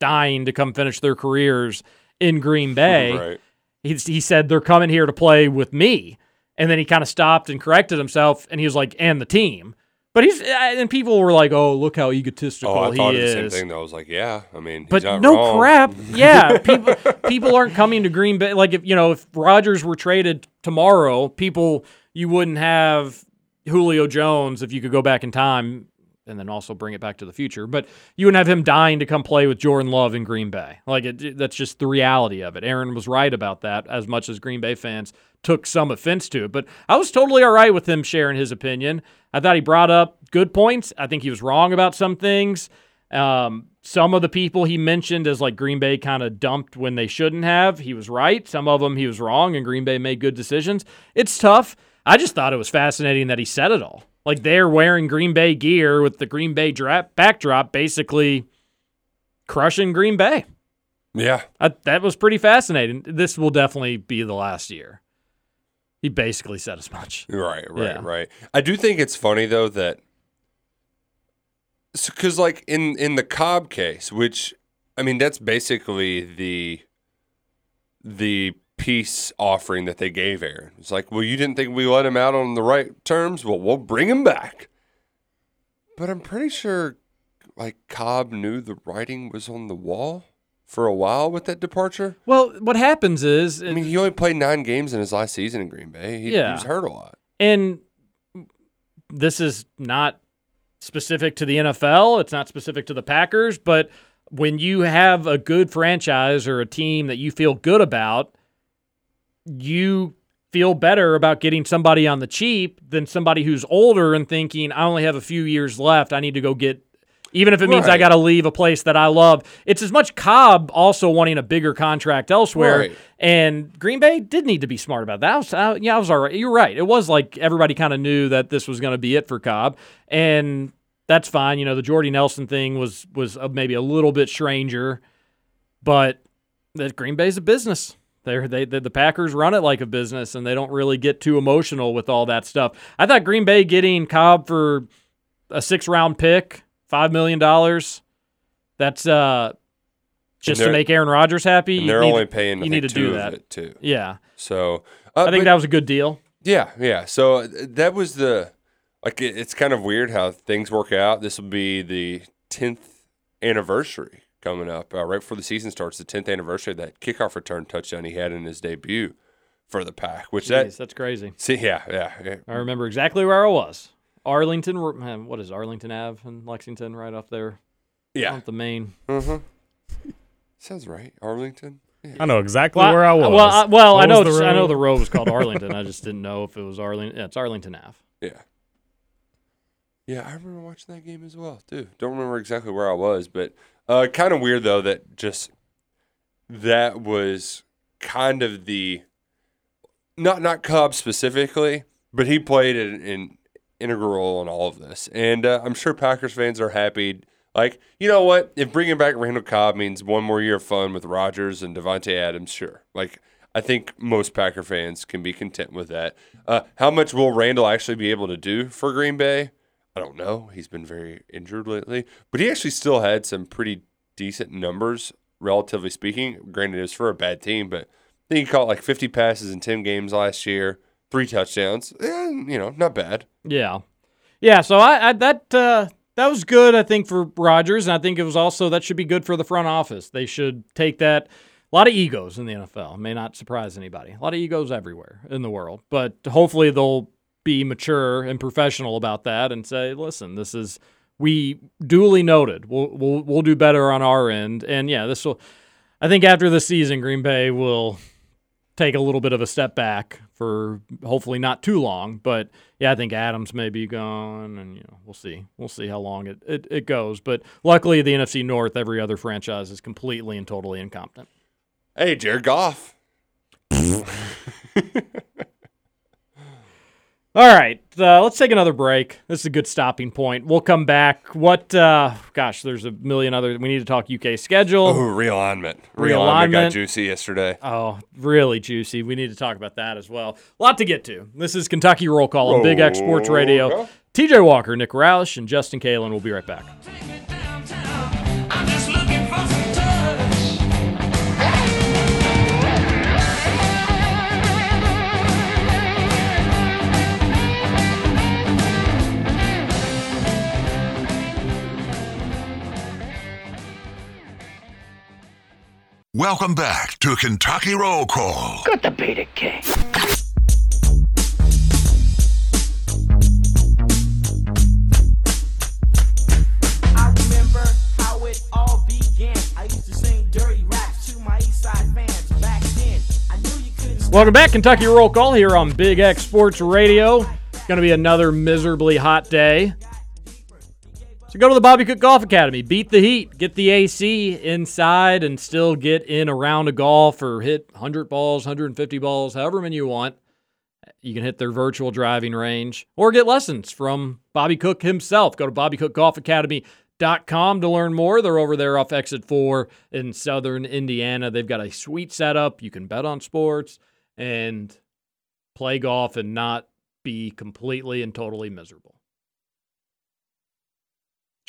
dying to come finish their careers in Green Bay. Right. He, he said they're coming here to play with me. And then he kind of stopped and corrected himself and he was like, and the team. But he's, uh, and people were like, oh, look how egotistical Oh, I he thought is. the same thing. Though I was like, yeah. I mean, he's But no wrong. crap. Yeah, people people aren't coming to Green Bay. Like if you know if Rodgers were traded tomorrow, people you wouldn't have Julio Jones if you could go back in time and then also bring it back to the future. But you wouldn't have him dying to come play with Jordan Love in Green Bay. Like it, that's just the reality of it. Aaron was right about that. As much as Green Bay fans took some offense to it, but I was totally all right with him sharing his opinion. I thought he brought up good points. I think he was wrong about some things. Um, some of the people he mentioned as like Green Bay kind of dumped when they shouldn't have, he was right. Some of them he was wrong, and Green Bay made good decisions. It's tough. I just thought it was fascinating that he said it all. Like they're wearing Green Bay gear with the Green Bay dra- backdrop, basically crushing Green Bay. Yeah. I, that was pretty fascinating. This will definitely be the last year. He basically said as much. Right, right, Yeah. right. I do think it's funny though that because like in in the Cobb case, which I mean that's basically the the peace offering that they gave Aaron. It's like, well, you didn't think we let him out on the right terms. Well, we'll bring him back. But I'm pretty sure like Cobb knew the writing was on the wall for a while with that departure. Well, what happens is, I mean, he only played nine games in his last season in Green Bay. He, Yeah. he was hurt a lot. and this is not specific to the NFL, it's not specific to the Packers, but when you have a good franchise or a team that you feel good about, you feel better about getting somebody on the cheap than somebody who's older and thinking, I only have a few years left. I need to go get, even if it means I got to leave a place that I love. It's as much Cobb also wanting a bigger contract elsewhere. Right. And Green Bay did need to be smart about that. I was, I, yeah, I was all right. You're right. It was like everybody kind of knew that this was going to be it for Cobb. And that's fine. You know, the Jordy Nelson thing was was maybe a little bit stranger, but that Green Bay's a business. They're, they the, the Packers run it like a business, and they don't really get too emotional with all that stuff. I thought Green Bay getting Cobb for a six round pick, five million dollars. That's uh just to make Aaron Rodgers happy. They're need- only paying you need to do that. too. Yeah, So uh, I think but- that was a good deal. Yeah, yeah. So uh, that was the like. It, it's kind of weird how things work out. This will be the tenth anniversary coming up uh, right before the season starts. The tenth anniversary of that kickoff return touchdown he had in his debut for the pack. Which Jeez, that that's crazy. see, yeah, yeah, yeah. I remember exactly where I was. Arlington, what is Arlington Ave in Lexington, right off there yeah. off the main. Mm-hmm. Sounds right, Arlington. Yeah. I know exactly Well, where I was. Well, I, well, I know the I know road? the road was called Arlington. I just didn't know if it was Arlington. Yeah, it's Arlington Ave. Yeah. Yeah, I remember watching that game as well, too. Don't remember exactly where I was, but uh, kind of weird though that just that was kind of the not not Cobb specifically, but he played an, an integral role in all of this, and uh, I'm sure Packers fans are happy. Like, you know what? If bringing back Randall Cobb means one more year of fun with Rodgers and Davante Adams, sure. Like, I think most Packer fans can be content with that. Uh, how much will Randall actually be able to do for Green Bay? I don't know. He's been very injured lately, but he actually still had some pretty decent numbers, relatively speaking. Granted, it was for a bad team, but I think he caught like 50 passes in 10 games last year, three touchdowns. You know, not bad. Yeah, yeah. So I, I that uh, that was good. I think for Rodgers, and I think it was also that should be good for the front office. They should take that. A lot of egos in the NFL. May not surprise anybody. A lot of egos everywhere in the world, but hopefully they'll be mature and professional about that and say, "Listen, this is we duly noted. We'll we'll we'll do better on our end." And yeah, this will. I think after the season, Green Bay will take a little bit of a step back for hopefully not too long. But yeah, I think Adams may be gone, and you know we'll see. We'll see how long it, it, it goes. But luckily, the NFC North, every other franchise is completely and totally incompetent. Hey, Jared Goff. All right, uh, let's take another break. This is a good stopping point. We'll come back. What? Uh, gosh, there's a million other. We need to talk UK schedule. Oh, realignment. Realignment. got juicy yesterday. Oh, really juicy. We need to talk about that as well. A lot to get to. This is Kentucky Roll Call on Big X Sports Radio. TJ Walker, Nick Roush, and Justin Kalen will be right back. Welcome back to Kentucky Roll Call. Got the beta king. I remember how it all began. I used to sing dirty raps to my East Side fans back then. I knew you couldn't Welcome back, Kentucky Roll Call here on Big X Sports Radio. Going to be another miserably hot day. So go to the Bobby Cook Golf Academy, beat the heat, get the AC inside, and still get in a round of golf or hit 100 balls, 150 balls, however many you want. You can hit their virtual driving range or get lessons from Bobby Cook himself. Go to BobbyCookGolfAcademy.com to learn more. They're over there off exit four in southern Indiana. They've got a sweet setup. You can bet on sports and play golf and not be completely and totally miserable.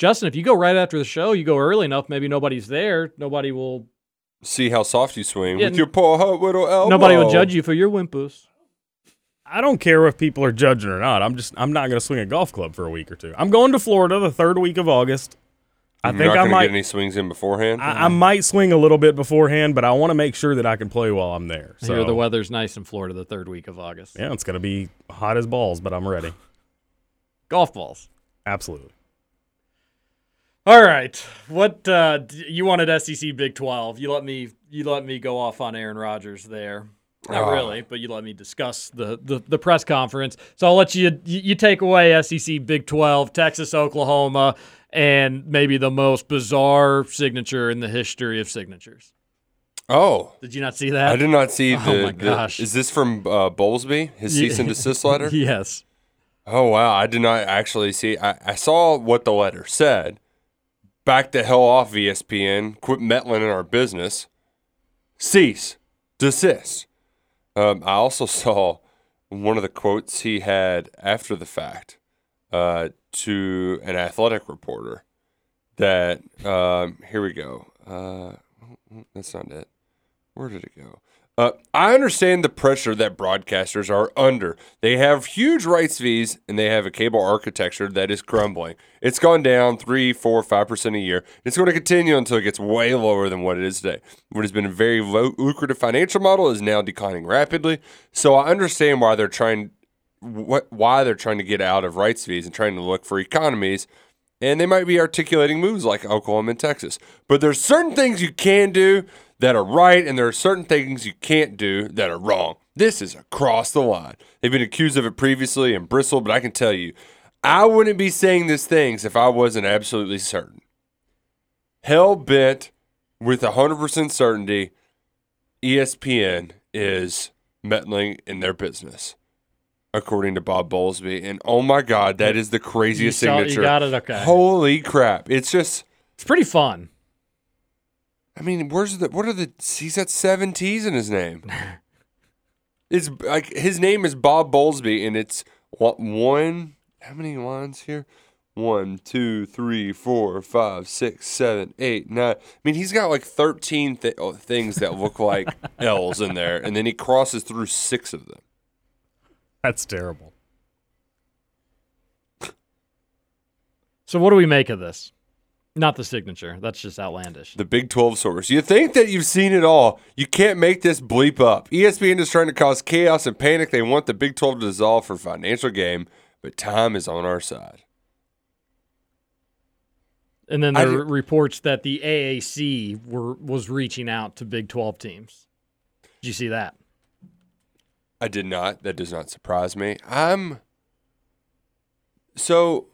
Justin, if you go right after the show, you go early enough, maybe nobody's there. Nobody will See how soft you swing Yeah, with your poor hot little elbow. nobody will judge you for your wimpus. I don't care if people are judging or not. I'm just I'm not going to swing a golf club for a week or two. I'm going to Florida the third week of August. I You're think not I gonna might get any swings in beforehand. I, I might swing a little bit beforehand, but I want to make sure that I can play while I'm there. So hear the weather's nice in Florida the third week of August. yeah, it's going to be hot as balls, but I'm ready. Golf balls. Absolutely. All right. What uh, you wanted SEC Big 12. You let me you let me go off on Aaron Rodgers there. Not Ah. really, but you let me discuss the, the, the press conference. So I'll let you you take away SEC Big 12, Texas, Oklahoma, and maybe the most bizarre signature in the history of signatures. oh, Did you not see that? I did not see Oh the. my the- gosh. is this from uh, Bowlesby? His cease and desist letter? yes. Oh wow, I did not actually see. I, I saw what the letter said. Back the hell off, ESPN. Quit meddling in our business. Cease, desist. Um, I also saw one of the quotes he had after the fact uh, to an athletic reporter. That um, here we go. Uh, that's not it. Where did it go? Uh, I understand the pressure that broadcasters are under. They have huge rights fees and they have a cable architecture that is crumbling. It's gone down three, four, five percent a year. It's going to continue until it gets way lower than what it is today. What has been a very lo- lucrative financial model is now declining rapidly. So I understand why they're trying, what why they're trying to get out of rights fees and trying to look for economies and they might be articulating moves like Oklahoma and Texas. But there's certain things you can do that are right, and there are certain things you can't do that are wrong. This is across the line. They've been accused of it previously in Bristol, but I can tell you, I wouldn't be saying these things if I wasn't absolutely certain. Hell bent with 100% certainty, ESPN is meddling in their business. According to Bob Bowlesby, and oh my God, that is the craziest You saw- you got it? Okay. Holy crap! It's just, It's pretty fun. I mean, where's the? What are the? He's got seven T's in his name. It's like his name is Bob Bowlesby, and it's what one? How many lines here? One, two, three, four, five, six, seven, eight, nine. I mean, he's got like thirteen th- oh, things that look like L's in there, and then he crosses through six of them. That's terrible. So what do we make of this? Not the signature. That's just outlandish. The Big 12 source. You think that you've seen it all. You can't make this bleep up. ESPN is trying to cause chaos and panic. They want the Big 12 to dissolve for financial game, but time is on our side. And then there are reports that the AAC were was reaching out to Big 12 teams. Did you see that? I did not. That does not surprise me. I'm so.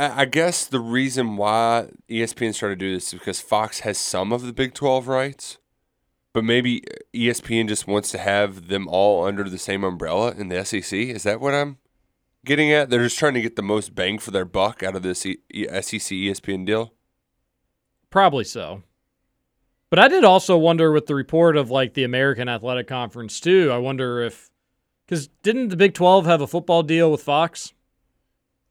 I guess the reason why ESPN trying to do this is because Fox has some of the Big 12 rights, but maybe ESPN just wants to have them all under the same umbrella in the SEC. Is that what I'm getting at? They're just trying to get the most bang for their buck out of this SEC ESPN deal. Probably so. But I did also wonder with the report of like the American Athletic Conference too. I wonder if because didn't the Big Twelve have a football deal with Fox?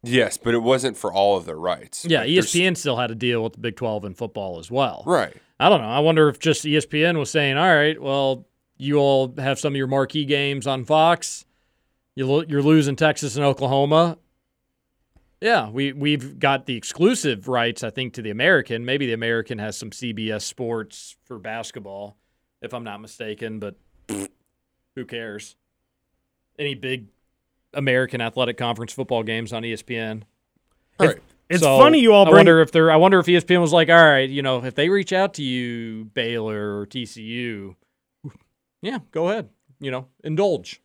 Yes, but it wasn't for all of their rights. Yeah, Like, there's- ESPN still had a deal with the Big Twelve in football as well. Right. I don't know. I wonder if just ESPN was saying, "All right, well, you all have some of your marquee games on Fox. You lo- you're losing Texas and Oklahoma. Yeah, we we've got the exclusive rights, I think, to the American. Maybe the American has some CBS Sports for basketball, if I'm not mistaken. But who cares? Any big American Athletic Conference football games on ESPN? Right. It's So, funny you all I wonder if they're. I wonder if ESPN was like, all right, you know, if they reach out to you, Baylor or TCU, yeah, go ahead. You know, indulge.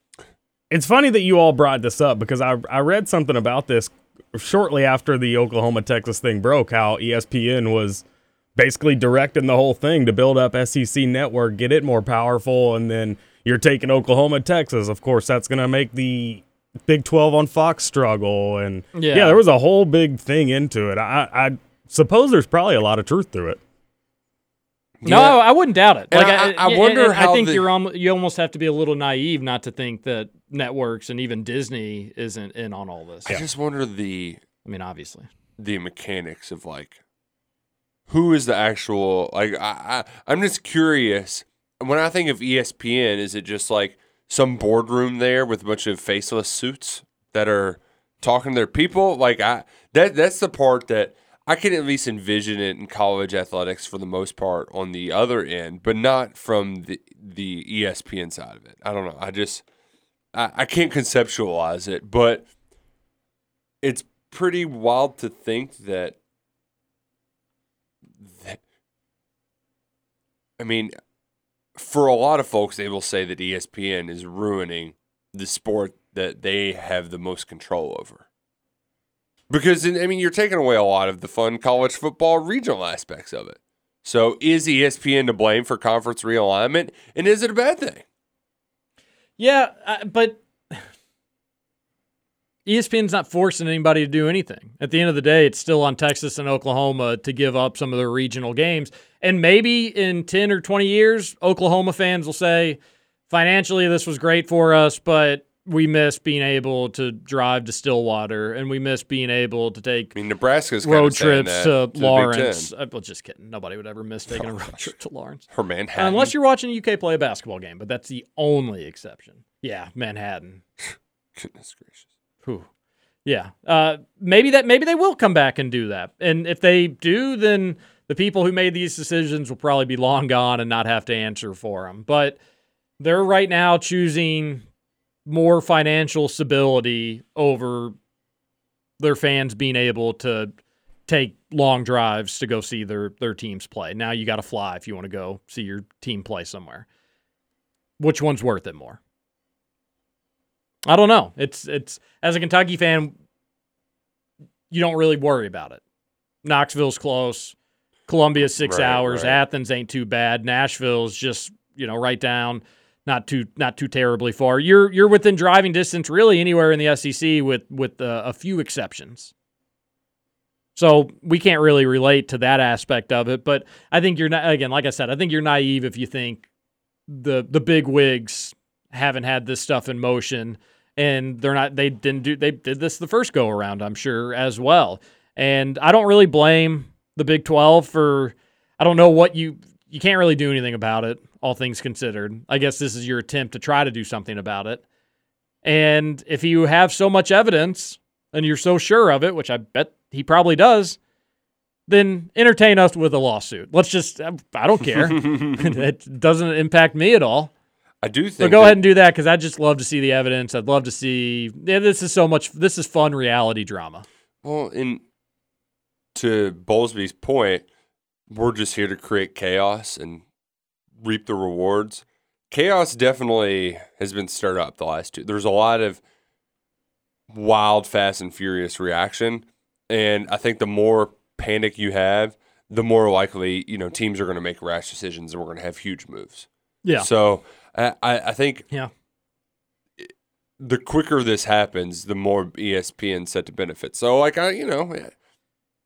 It's funny that you all brought this up because I I read something about this shortly after the Oklahoma Texas thing broke. How ESPN was basically directing the whole thing to build up SEC network, get it more powerful, and then you're taking Oklahoma Texas. Of course, that's going to make the Big Twelve on Fox struggle, and Yeah. yeah, there was a whole big thing into it. I I suppose there's probably a lot of truth to it. No, Yeah. I wouldn't doubt it. And Like, I- I yeah, wonder and how I think the- you're almo- you almost have to be a little naive not to think that networks and even Disney isn't in on all this. I just wonder the I mean, obviously. the mechanics of like who is the actual like I, I I'm just curious. When I think of ESPN, is it just like some boardroom there with a bunch of faceless suits that are talking to their people? Like I that that's the part that I can at least envision it in college athletics for the most part on the other end, but not from the the ESPN side of it. I don't know. I just I, I can't conceptualize it, but it's pretty wild to think that, that I mean, for a lot of folks, they will say that ESPN is ruining the sport that they have the most control over. Because I mean, you're taking away a lot of the fun college football regional aspects of it. So, is ESPN to blame for conference realignment, and is it a bad thing? Yeah, uh, but ESPN's not forcing anybody to do anything. At the end of the day, it's still on Texas and Oklahoma to give up some of their regional games. And maybe in 10 or 20 years, Oklahoma fans will say, financially, this was great for us, but we miss being able to drive to Stillwater and we miss being able to take I mean, Nebraska's road trips that to Lawrence. Ten. Uh, well, just kidding. Nobody would ever miss taking a road trip to Lawrence. or Manhattan. Unless you're watching UK play a basketball game, but that's the only exception. Yeah, Manhattan. goodness gracious. Whew. Yeah. Uh, maybe that maybe they will come back and do that. And if they do, then the people who made these decisions will probably be long gone and not have to answer for them. But they're right now choosing more financial stability over their fans being able to take long drives to go see their their teams play. Now you got to fly if you want to go see your team play somewhere. Which one's worth it more? I don't know. It's it's as a Kentucky fan, you don't really worry about it. Knoxville's close. Columbia's six Right, hours. right. Athens ain't too bad. Nashville's just you know right down, not too not too terribly far. You're you're within driving distance really anywhere in the SEC with with uh, a few exceptions. So we can't really relate to that aspect of it. But I think you're not again, like I said, I think you're naive if you think the the big wigs haven't had this stuff in motion and they're not they didn't do they did this the first go around i'm sure as well. And i don't really blame the big 12 for i don't know what you you can't really do anything about it all things considered. I guess this is your attempt to try to do something about it. And if you have so much evidence and you're so sure of it which i bet he probably does then entertain us with a lawsuit. Let's just i don't care. It doesn't impact me at all I do think. so go that- ahead and do that because I'd just love to see the evidence. I'd love to see. Yeah, this is so much. This is fun reality drama. Well, in to Bowlesby's point, we're just here to create chaos and reap the rewards. chaos definitely has been stirred up the last two. There's a lot of wild, fast, and furious reaction, and I think the more panic you have, the more likely you know teams are going to make rash decisions, and we're going to have huge moves. Yeah. So I, I think Yeah. the quicker this happens, the more ESPN set to benefit. So like I, you know,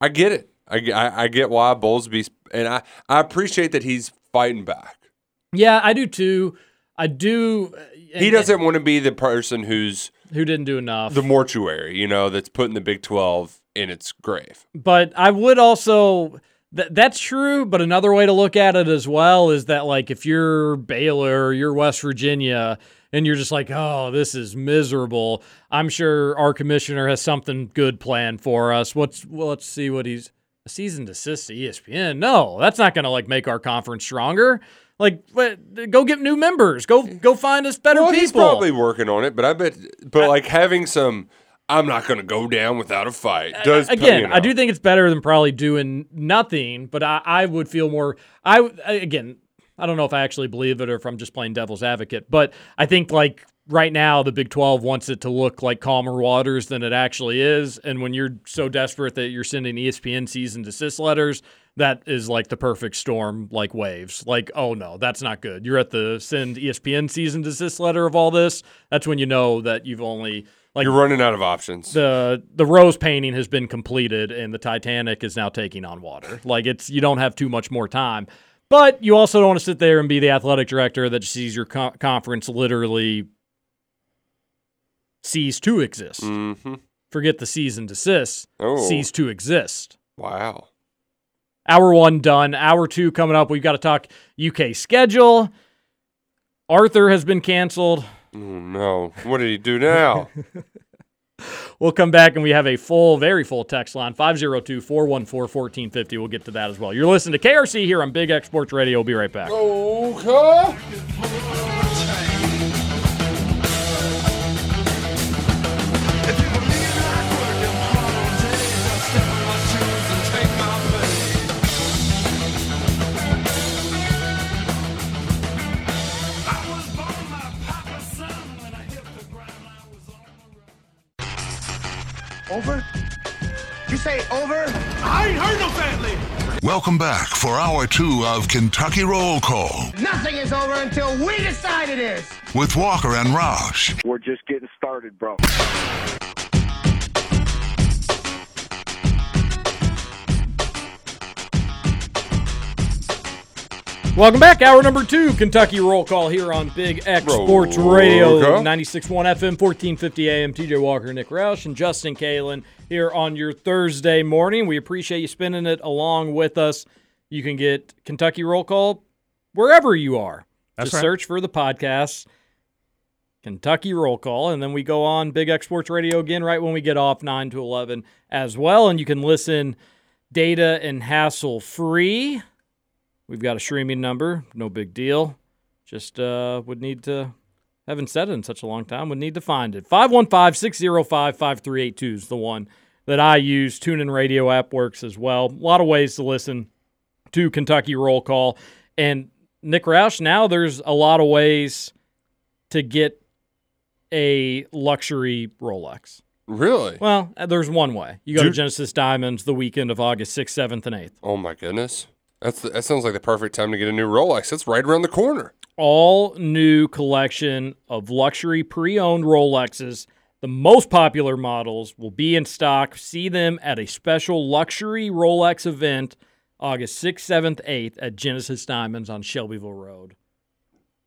I get it. I, I, I get why Bowlesby's, and I, I appreciate that he's fighting back. Yeah, I do too. I do. Uh, he doesn't want to be the person who's Who didn't do enough. the mortuary, you know, that's putting the Big Twelve in its grave. but I would also th- that's true, but another way to look at it as well is that like if you're Baylor or you're West Virginia and you're just like, "Oh, this is miserable." I'm sure our commissioner has something good planned for us. What's well, let's see what he's a season desist to ESPN. No, that's not going to like make our conference stronger. Like, go get new members. Go go find us better Well, people. he's probably working on it, but I bet, but like having some, I'm not going to go down without a fight. Uh, Does again, you know. I do think it's better than probably doing nothing, but I, I would feel more. I again, I don't know if I actually believe it or if I'm just playing devil's advocate, but I think like right now the Big 12 wants it to look like calmer waters than it actually is, and when you're so desperate that you're sending ESPN season desist letters, that is like the perfect storm, like waves. Like, oh no, that's not good. You're at the send ESPN season desist letter of all this. That's when you know that you've only like You're running out of options. the the rose painting has been completed and the Titanic is now taking on water. Like it's you don't have too much more time. But you also don't want to sit there and be the athletic director that sees your co- conference literally cease to exist. hmm Forget the cease and desist. Oh. Cease to exist. Wow. Hour one done. Hour two coming up. We've got to talk UK schedule. Arthur has been canceled. Oh, no. What did he do now? We'll come back and we have a full, very full text line 502 414 1450. We'll get to that as well. You're listening to KRC here on Big X Sports Radio. We'll be right back. okay. Say over? I ain't heard no family. Welcome back for hour two of Kentucky Roll Call Nothing is over until we decide it is. with Walker and Roush. We're just getting started, bro. Welcome back. Hour number two, Kentucky Roll Call here on Big X Roll Sports Radio, call. 96.1 FM, 1450 AM. TJ Walker, Nick Roush, and Justin Kalen here on your Thursday morning. We appreciate you spending it along with us. You can get Kentucky Roll Call wherever you are. That's Just right. search for the podcast, Kentucky Roll Call, and then we go on Big X Sports Radio again right when we get off 9 to 11 as well. And you can listen data and hassle free. We've got a streaming number, no big deal. Just uh, would need to, haven't said it in such a long time, would need to find it. 515 605 5382 is the one that I use. TuneIn Radio app works as well. A lot of ways to listen to Kentucky Roll Call. And Nick Roush, now there's a lot of ways to get a luxury Rolex. Really? Well, there's one way. You go to Genesis Diamonds the weekend of August 6th, 7th, and 8th. Oh my goodness. That's that sounds like the perfect time to get a new Rolex. That's right around the corner. all new collection of luxury pre-owned Rolexes. The most popular models will be in stock. See them at a special luxury Rolex event August 6th, 7th, 8th at Genesis Diamonds on Shelbyville Road.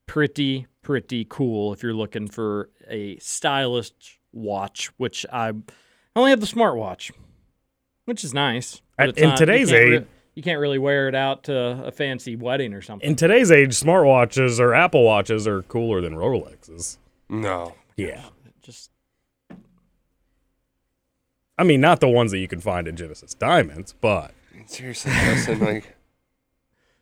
Pretty, pretty cool if you're looking for a stylish watch, which I only have the smartwatch, which is nice. but At- in not- today's can't age- you can't really wear it out to a fancy wedding or something. In today's age, smartwatches or Apple watches are cooler than Rolexes. No. Yeah. Just I mean, not the ones that you can find at Genesis Diamonds, but Seriously, Justin, like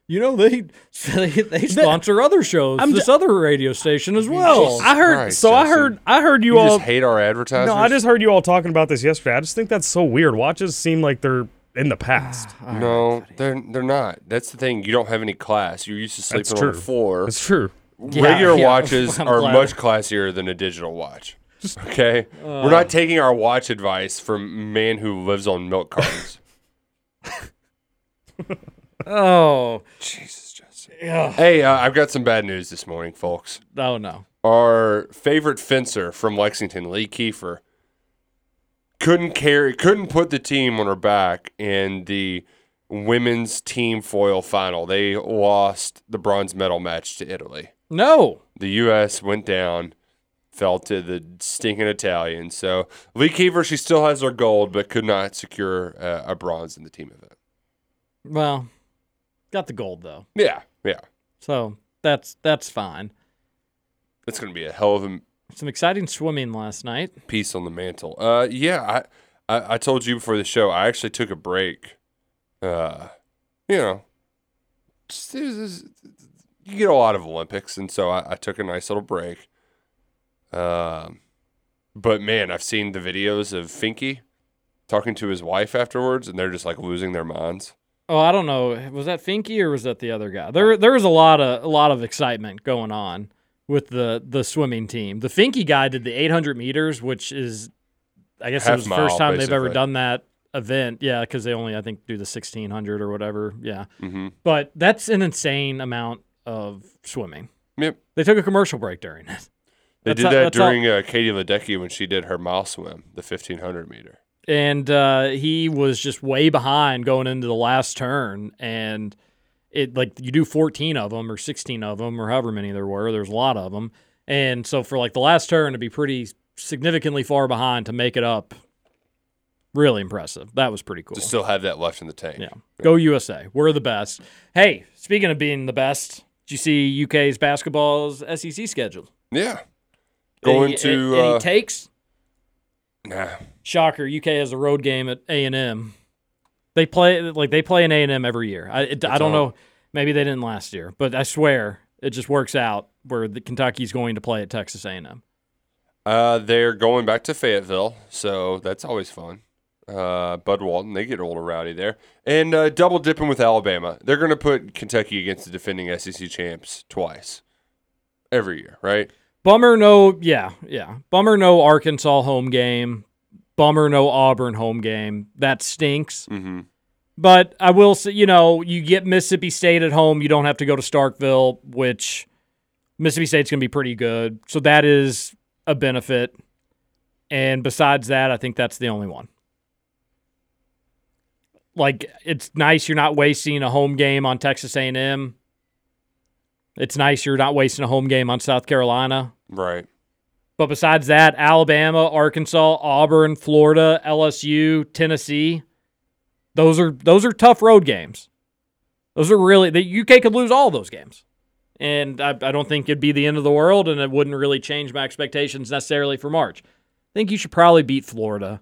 You know they they, they sponsor other shows. I'm this ju- other radio station as well. I heard. Christ, so I heard. I heard you, you all. just hate our advertisers. no, I just heard you all talking about this yesterday. I just think that's so weird. Watches seem like they're in the past. No, they're they're not. That's the thing. You don't have any class. You're used to That's sleeping on the true. floor. It's true. Yeah, Regular yeah, watches I'm are glad. much classier than a digital watch. Okay, we're Uh. not taking our watch advice from man who lives on milk cartons. Oh, Jesus, Justin. yeah. Hey, uh, I've got some bad news this morning, folks. Oh no. Our favorite fencer from Lexington, Lee Kiefer, couldn't carry, couldn't put the team on her back in the women's team foil final. They lost the bronze medal match to Italy. No. The U.S. went down, fell to the stinking Italians. So Lee Kiefer, she still has her gold, but could not secure uh, a bronze in the team event. Well, got the gold though. Yeah, yeah, So that's that's fine. it's gonna be a hell of a Some exciting swimming last night. piece on the mantle. Uh, yeah, I, I, I told you before the show. I actually took a break. Uh, you know, just, it was- it was- you get a lot of Olympics, and so I, I took a nice little break. Um, but man, I've seen the videos of Finke talking to his wife afterwards, and they're just like losing their minds. Oh, I don't know. Was that Finke or was that the other guy? There, there was a lot of a lot of excitement going on with the the swimming team. The Finke guy did the 800 meters, which is, I guess, it was the first time they've ever done that event. Yeah, because they only I think do the 1600 or whatever. Yeah, Mm-hmm. but that's an insane amount of swimming. Yep. They took a commercial break during it. They That's did that during uh, Katie Ledecky when she did her mile swim, the 1500 meter. and uh, he was just way behind going into the last turn and it like you do 14 of them or 16 of them or however many there were there's a lot of them and so for like the last turn to be pretty significantly far behind to make it up really impressive that was pretty cool To still have that left in the tank. yeah go usa we're the best hey speaking of being the best did you see uk's basketball's sec schedule Yeah. Going any, to any uh, takes nah. Shocker! UK has a road game at A and M. They play like they play an A and M every year. I it, I don't all. know. Maybe they didn't last year, but I swear it just works out where the Kentucky's going to play at Texas A and M. Uh, they're going back to Fayetteville, so that's always fun. Uh, Bud Walton, they get a little rowdy there, and uh, double dipping with Alabama. They're going to put Kentucky against the defending SEC champs twice every year, right? Bummer, no, yeah, yeah. Bummer, no Arkansas home game. Bummer, no Auburn home game. That stinks. Mm-hmm. But I will say, you know, you get Mississippi State at home. You don't have to go to Starkville, which Mississippi State's going to be pretty good. So that is a benefit. And besides that, I think that's the only one. Like it's nice you're not wasting a home game on Texas A&M. It's nice you're not wasting a home game on South Carolina. Right. But besides that, Alabama, Arkansas, Auburn, Florida, LSU, Tennessee, those are those are tough road games. Those are really the UK could lose all those games. And I, I don't think it'd be the end of the world and it wouldn't really change my expectations necessarily for March. I think you should probably beat Florida.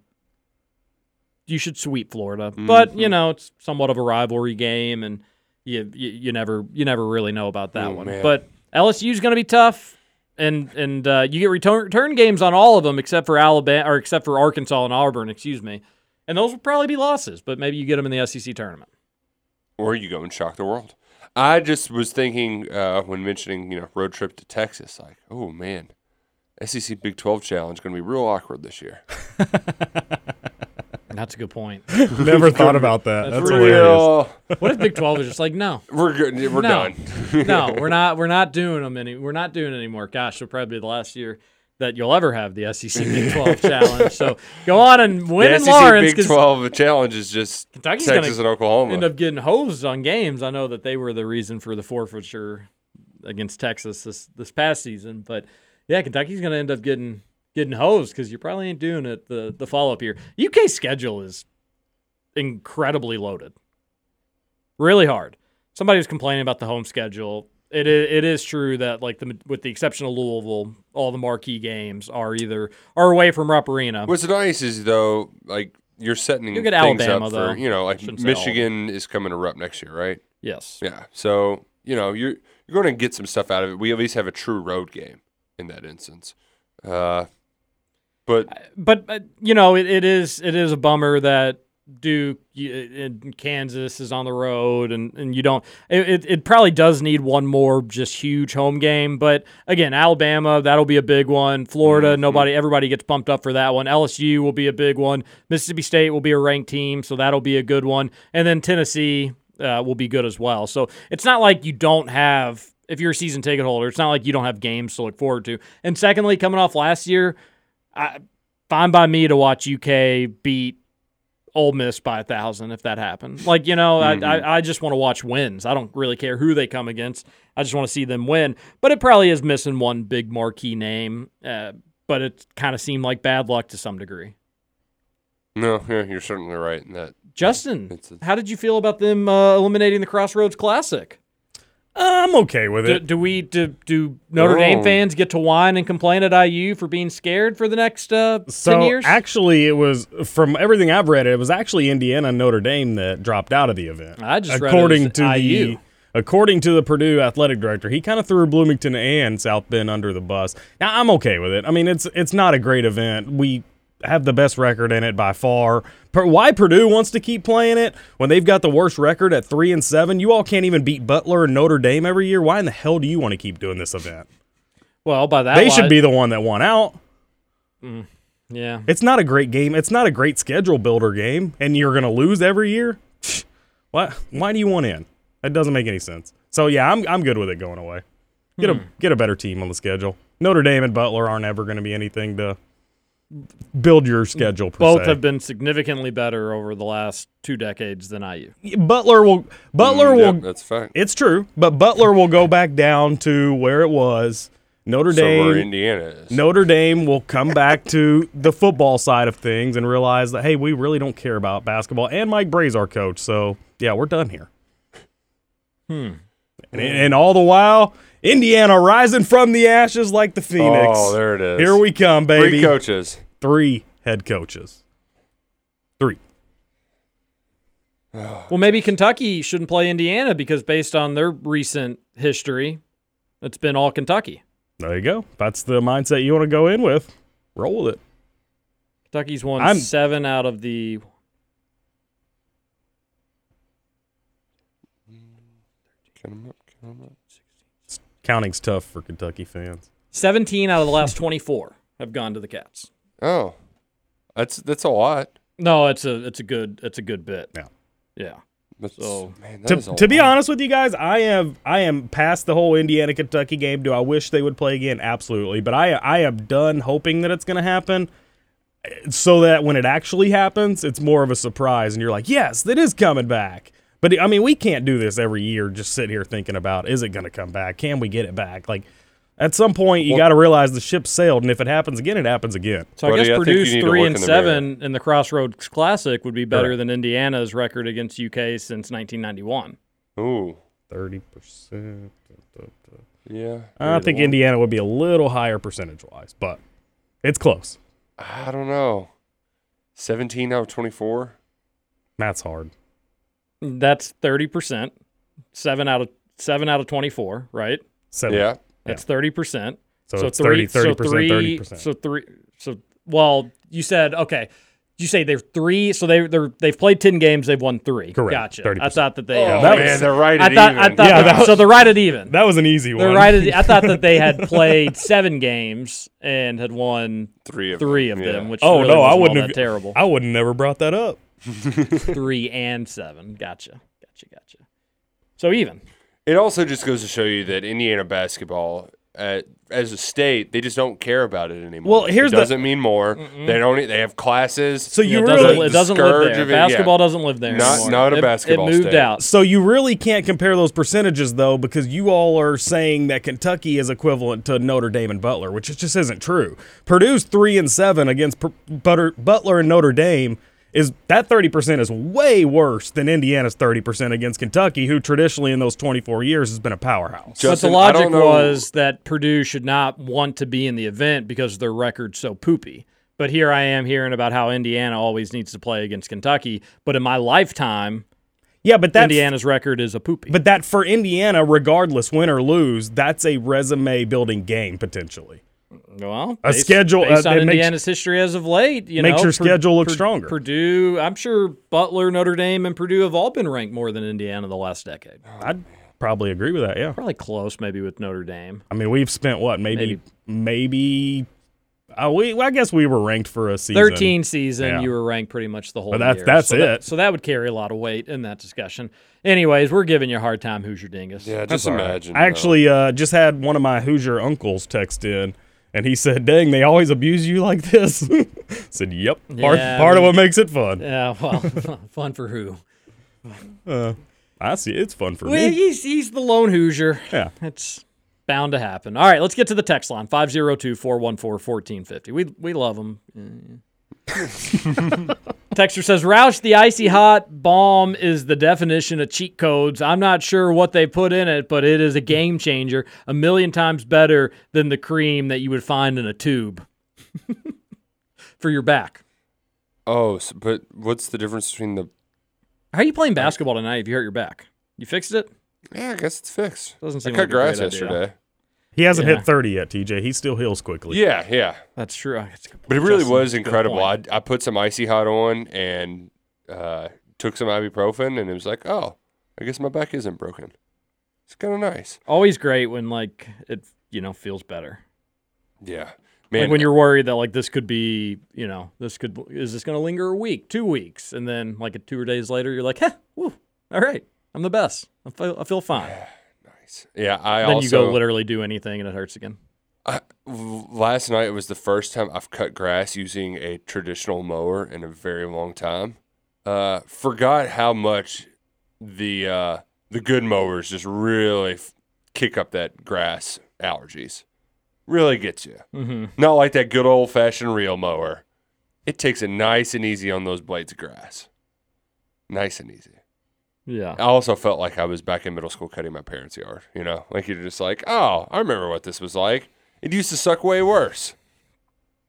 You should sweep Florida. But, you know, it's somewhat of a rivalry game and you you, you never you never really know about that Oh, one. man. But LSU's going to be tough and and uh, you get return return games on all of them except for Alabama or except for Arkansas and Auburn, excuse me. And those will probably be losses, but maybe you get them in the SEC tournament. Or you go and shock the world. I just was thinking uh, when mentioning, you know, road trip to Texas, like, oh man, SEC Big 12 challenge going to be real awkward this year. That's a good point. Never thought about that. That's, That's hilarious. Real. What if Big Twelve is just like no, We're good. We're no, done. no, we're not. We're not doing them any. We're not doing it anymore. Gosh, it'll probably be the last year that you'll ever have the SEC Big Twelve challenge. So go on and win the in SEC Lawrence Big 'cause 12 challenge is just Kentucky's Texas and Oklahoma. end up getting hosed on games. I know that they were the reason for the forfeiture against Texas this this past season, but yeah, Kentucky's going to end up getting getting hosed because you probably ain't doing it the the follow up year. UK schedule is incredibly loaded, really hard. Somebody was complaining about the home schedule. It is, it is true that like the with the exception of Louisville, all the marquee games are either are away from Rupp Arena. What's nice is though, like you're setting You'll get things Alabama, up though. you know, like Shouldn't say all of Michigan is coming to Rupp next year, right? yes. Yeah. So you know you're you're going to get some stuff out of it. We at least have a true road game in that instance. Uh, but but uh, you know it, it is it is a bummer that Duke, and Kansas is on the road, and, and you don't. It, it, probably does need one more just huge home game. But again, Alabama, that'll be a big one. Florida, nobody, everybody gets pumped up for that one. LSU will be a big one. Mississippi State will be a ranked team, so that'll be a good one. And then Tennessee uh, will be good as well. So it's not like you don't have. If you're a season ticket holder, it's not like you don't have games to look forward to. And secondly, coming off last year, I, fine by me to watch UK beat Ole Miss by a thousand if that happened. Like you know, I, I I just want to watch wins. I don't really care who they come against. I just want to see them win. But it probably is missing one big marquee name. Uh, but it kind of seemed like bad luck to some degree. No, yeah, you're certainly right in that. Justin, how did you feel about them uh, eliminating the Crossroads Classic? I'm okay with Do, it. do we do, do Notre Dame Oh. fans get to whine and complain at IU for being scared for the next uh, So ten years? actually, it was from everything I've read. It was actually Indiana and Notre Dame that dropped out of the event. I just read it according was to IU. the according to the Purdue athletic director, he kind of threw Bloomington and South Bend under the bus. Now I'm okay with it. I mean, it's it's not a great event. We have the best record in it by far. Why Purdue wants to keep playing it when they've got the worst record at three and seven? You all can't even beat Butler and Notre Dame every year. Why in the hell do you want to keep doing this event? well, by that They lo- should be the one that won out. Yeah, It's not a great game. It's not a great schedule builder game, and you're going to lose every year. Why? Why do you want in? That doesn't make any sense. So yeah, I'm I'm good with it going away. Get Hmm. a get a better team on the schedule. Notre Dame and Butler aren't ever going to be anything to build your schedule. Per both se. have been significantly better over the last two decades than IU. Butler will Butler Mm, will. yep, that's a fact. It's true, but Butler will go back down to where it was. Notre So Dame. Indiana is. Notre Dame will come back to the football side of things and realize that hey, we really don't care about basketball. And Mike Brey's our coach, so yeah, we're done here. Hmm. And, and all the while, Indiana rising from the ashes like the phoenix. Oh, there it is. Here we come, baby. Three coaches. Three head coaches. Three. Well, maybe Kentucky shouldn't play Indiana because based on their recent history, it's been all Kentucky. There you go. That's the mindset you want to go in with. Roll with it. Kentucky's won I'm- seven out of the Count 'em up, count 'em up. Counting's tough for Kentucky fans. 17 out of the last 24 have gone to the Cats. Oh, that's that's a lot. No, it's a it's a good it's a good bit. Yeah. Yeah. That's, So- man, that is to, a to be honest with you guys, I am I am past the whole Indiana Kentucky game. Do I wish they would play again? Absolutely, but I I am done hoping that it's going to happen, so that when it actually happens, it's more of a surprise, and you're like, yes, that is coming back. But I mean, we can't do this every year. Just sit here thinking about is it going to come back? Can we get it back? Like at some point, you Well- got to realize the ship sailed, and if it happens again, it happens again. So I Buddy, guess I think Purdue's you need to three and in the seven in the Crossroads Classic would be better Correct. than Indiana's record against UK since 1991. Ooh, Thirty percent. yeah. I think Indiana would be a little higher percentage wise, but it's close. I don't know. Seventeen out of twenty-four. That's hard. That's 30 percent. Seven out of seven out of 24, right? Seven. Yeah. That's 30 percent. So it's 30, 30%, so three, 30%. So three. So well, you said okay. You say they're three, so they they're they've played ten games, they've won three. Correct, Gotcha. 30%. I thought that they. Oh, that man, was- they're right I thought. even. I thought. Yeah, that- that so they're right at even. That was an easy They're one. right at. I thought that they had played seven games and had won Three of three them, of yeah. which oh really no, I wouldn't have. that terrible. I would have never brought that up. three and seven. Gotcha. Gotcha. Gotcha. So even. It also just goes to show you that Indiana basketball, uh, as a state, they just don't care about it anymore. Well, here's it doesn't mean more. They don't. e, They have classes. So you it really, doesn't, it doesn't live there. of it, yeah. Basketball doesn't live there Not- anymore. not a It- basketball It moved state. out. so you really can't compare those percentages though, because you all are saying that Kentucky is equivalent to Notre Dame and Butler, which it just isn't true. Purdue's three and seven against Pur- Butter, Butler and Notre Dame. Is that thirty percent is way worse than Indiana's thirty percent against Kentucky, who traditionally in those twenty four years has been a powerhouse. but the logic was that Purdue should not want to be in the event because their record's so poopy. But here I am hearing about how Indiana always needs to play against Kentucky. But in my lifetime, Yeah, but that's Indiana's record is a poopy. But that for Indiana, regardless, win or lose, that's a resume building game potentially. Well, A schedule, based uh, on it makes- Indiana's history as of late. You makes know, your Pur- schedule look Pur- stronger. Purdue, I'm sure Butler, Notre Dame, and Purdue have all been ranked more than Indiana the last decade. I'd probably agree with that. Yeah. Probably close, maybe with Notre Dame. I mean, we've spent what maybe maybe. uh, we well, I guess we were ranked for a season. 13 season, Yeah. you were ranked pretty much the whole But that's- year. that's so that- it. so that would carry a lot of weight in that discussion. Anyways, we're giving you a hard time, Hoosier Dingus. Yeah, just all right. imagine. I actually uh, just had one of my Hoosier uncles text in, and he said, "Dang, they always abuse you like this." said, "Yep, part Yeah, part of what makes it fun." Yeah, well, fun for who? Uh, I see, it's fun for Well, me. he's, he's the lone Hoosier. Yeah. It's bound to happen. All right, let's get to the text line 502 414 1450. We we love them. Texter says Roush the icy hot bomb is the definition of cheat codes. I'm not sure what they put in it, but it is a game changer, a million times better than the cream that you would find in a tube for your back. Oh, so, but what's the difference between the? How are you playing basketball tonight if you hurt your back? You fixed it? Yeah, I guess it's fixed. Doesn't seem I cut like grass great idea. Yesterday. He hasn't Yeah. hit 30 yet, TJ. He still heals quickly. Yeah, yeah. That's true. That's But it really Justin, was incredible. I. I put some icy hot on and uh, took some ibuprofen, and it was like, oh, I guess my back isn't broken. It's kind of nice. Always great when like it you know feels better. Yeah, Man, man. like when you're worried that like this could be you know this could is this going to linger a week, two weeks, and then like a two days later you're like, huh, woo, all right, I'm the best. I feel I feel fine. Yeah, I then also you go literally do anything and it hurts again. I, last night it was the first time I've cut grass using a traditional mower in a very long time. Uh, forgot how much the uh, the good mowers just really f- kick up that grass allergies. Really gets you. Mm-hmm. Not like that good old fashioned real mower. It takes it nice and easy on those blades of grass. Nice and easy. Yeah. I also felt like I was back in middle school cutting my parents' yard. You know, like you're just like, oh, I remember what this was like. It used to suck way worse.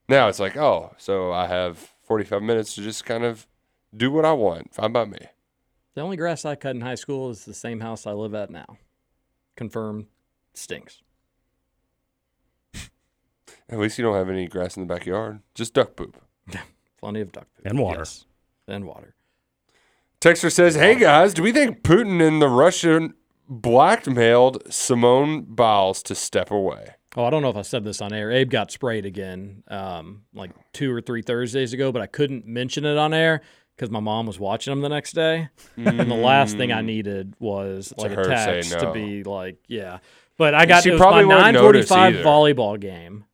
Now it's like, oh, so I have 45 minutes to just kind of do what I want. Fine by me. The only grass I cut in high school is the same house I live at now. Confirmed, stinks. At least you don't have any grass in the backyard. Just duck poop. Plenty of duck poop And water. Yes. and water. Texter says, hey guys, do we think Putin and the Russian blackmailed Simone Biles to step away? Oh, I don't know if I said this on air. Abe got sprayed again, um, like two or three Thursdays ago, but I couldn't mention it on air because my mom was watching him the next day, and the last thing I needed was like her a text to be like, "Yeah." But I got She it was probably my wouldn't nine notice forty-five either. volleyball game,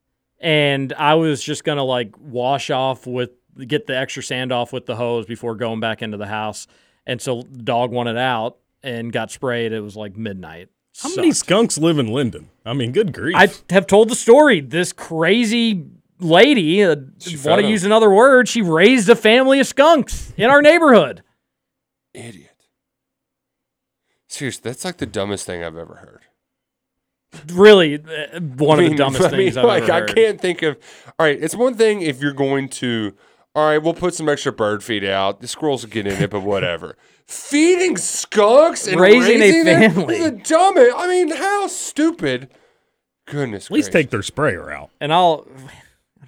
and I was just gonna like wash off with get the extra sand off with the hose before going back into the house, and so the dog wanted out and got sprayed. It was like midnight. How many skunks live in Linden? I mean, good grief. I have told the story. This crazy lady, uh, She want to use another word, she raised a family of skunks in our neighborhood. Idiot. Seriously, that's like the dumbest thing I've ever heard. Really, uh, one I of the dumbest I mean, things I've like, ever I can't think of. All right, it's one thing if you're going to. All right, we'll put some extra bird feed out. The squirrels will get in it, but whatever. Feeding skunks and Raising a raising, them family. is the dumbest. I mean, how stupid. Goodness. At least gracious. take their sprayer out. And I'll.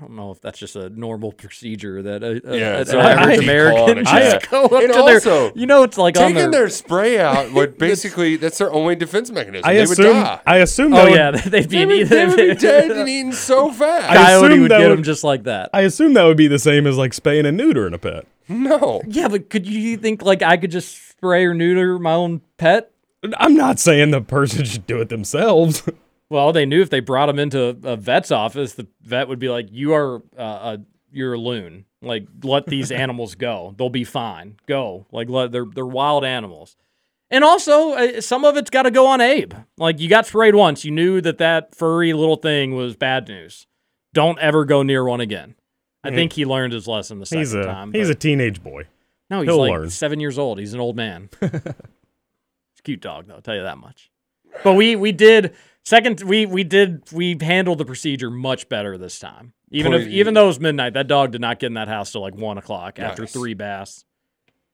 I don't know if that's just a normal procedure that a, a, Yeah, an it's average average American call on a just cat. go up And to also, their. You know, it's like on taking their. their spray out. What basically that's their only defense mechanism. I they assume. would die. I assume. oh would- yeah, they'd be, They would, they would be dead and eaten so fast. I Coyote assume would get would- them just like that. I assume that would be the same as like spaying and neutering a pet. no. yeah, but could you think like I could just spray or neuter my own pet? I'm not saying the person should do it themselves. Well, they knew if they brought him into a vet's office, the vet would be like, "You are uh, a you're a loon. Like, let these animals go. They'll be fine. Go. Like, let they're they're wild animals." And also, uh, some of it's got to go on Abe. Like, you got sprayed once. You knew that that furry little thing was bad news. Don't ever go near one again. I think he learned his lesson the second he's a time. he's a teenage boy. no, he's he'll like learn. seven years old. He's an old man. He's a cute dog, though. I'll tell you that much. But we we did second. We we did we handled the procedure much better this time. Even if even though it was midnight, that dog did not get in that house till like one o'clock after three baths,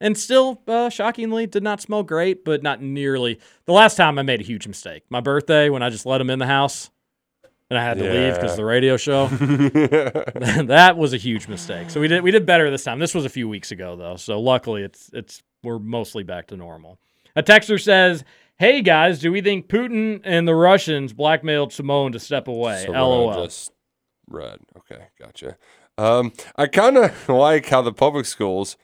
and still uh, shockingly did not smell great, but not nearly. The last time I made a huge mistake. My birthday when I just let him in the house. and I had to leave because the radio show. that was a huge mistake. So we did we did better this time. This was a few weeks ago though, so luckily it's it's we're mostly back to normal. A texter says, "Hey guys, do we think Putin and the Russians blackmailed Simone to step away?" So LOL. just read. Okay, gotcha. Um, I kind of like how the public schools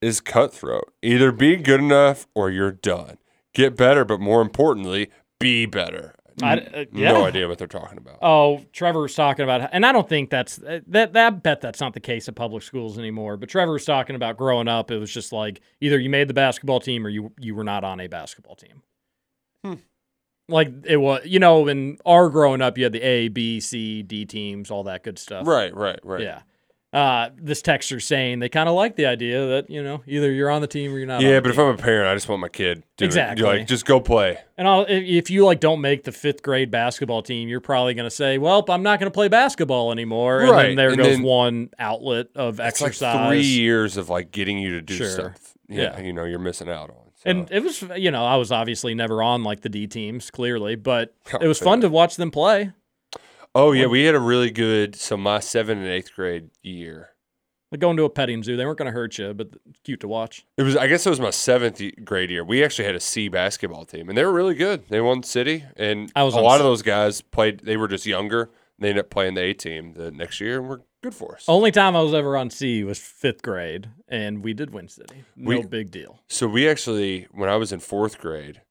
is cutthroat. Either be good enough or you're done. Get better, but more importantly, be better. I- uh, yeah. No idea what they're talking about. Oh, Trevor's talking about, and I don't think that's uh, that. That I bet that's not the case at public schools anymore. But Trevor's talking about growing up. It was just like either you made the basketball team or you you were not on a basketball team. Hmm. Like it was, you know, in our growing up, you had the A, B, C, D teams, all that good stuff. Right, right, right. Yeah. Uh, this texter saying they kind of like the idea that you know either you're on the team or you're not. on Yeah, but if. I'm a parent, I just want my kid to Exactly. like just go play. And I'll, if- you like don't make the fifth grade basketball team, you're probably going to say, "Well, I'm not going to play basketball anymore." And Right, then there and goes then one outlet of exercise. like three years of like getting you to do Sure. stuff. Yeah, Yeah. you know, you're missing out on. And it was, you know, I was obviously never on like the D teams, clearly, but Oh, it was fun to watch them play. Oh yeah, we had a really good. So my seventh and eighth grade year, Like going to a petting zoo, they weren't going to hurt you, but cute to watch. It was. I guess it was my seventh grade year. We actually had a C basketball team, and they were really good. They won city, and I was a lot of those guys played. They were just younger. They ended up playing the A team the next year, and were good for us. Only time I was ever on C was fifth grade, and we did win city. No We- big deal. So we actually, when I was in fourth grade,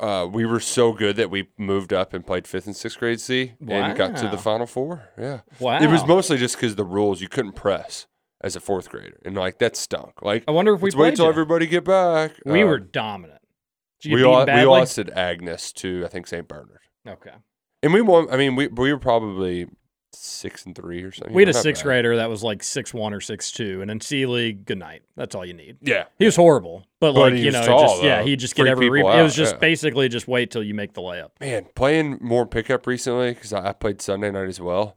uh, we were so good that we moved up and played fifth and sixth grade C and got to the final four. Yeah, Wow. It was mostly just because the rules you couldn't press as a fourth grader, and like that stunk. Like I wonder if we wait till you. everybody get back. We Uh, were dominant. We all, we lost at Agnes to I think St. Bernard. Okay. And we won. I mean, we we were probably six and three or something. We had a sixth grader that was like six one or six two, and in C League, good night. That's all you need. Yeah. he was horrible, but, But like you know, tall, just, yeah, he just get every. Re- it was just yeah. basically just wait till you make the layup. Man, playing more pickup recently because I, I played Sunday night as well.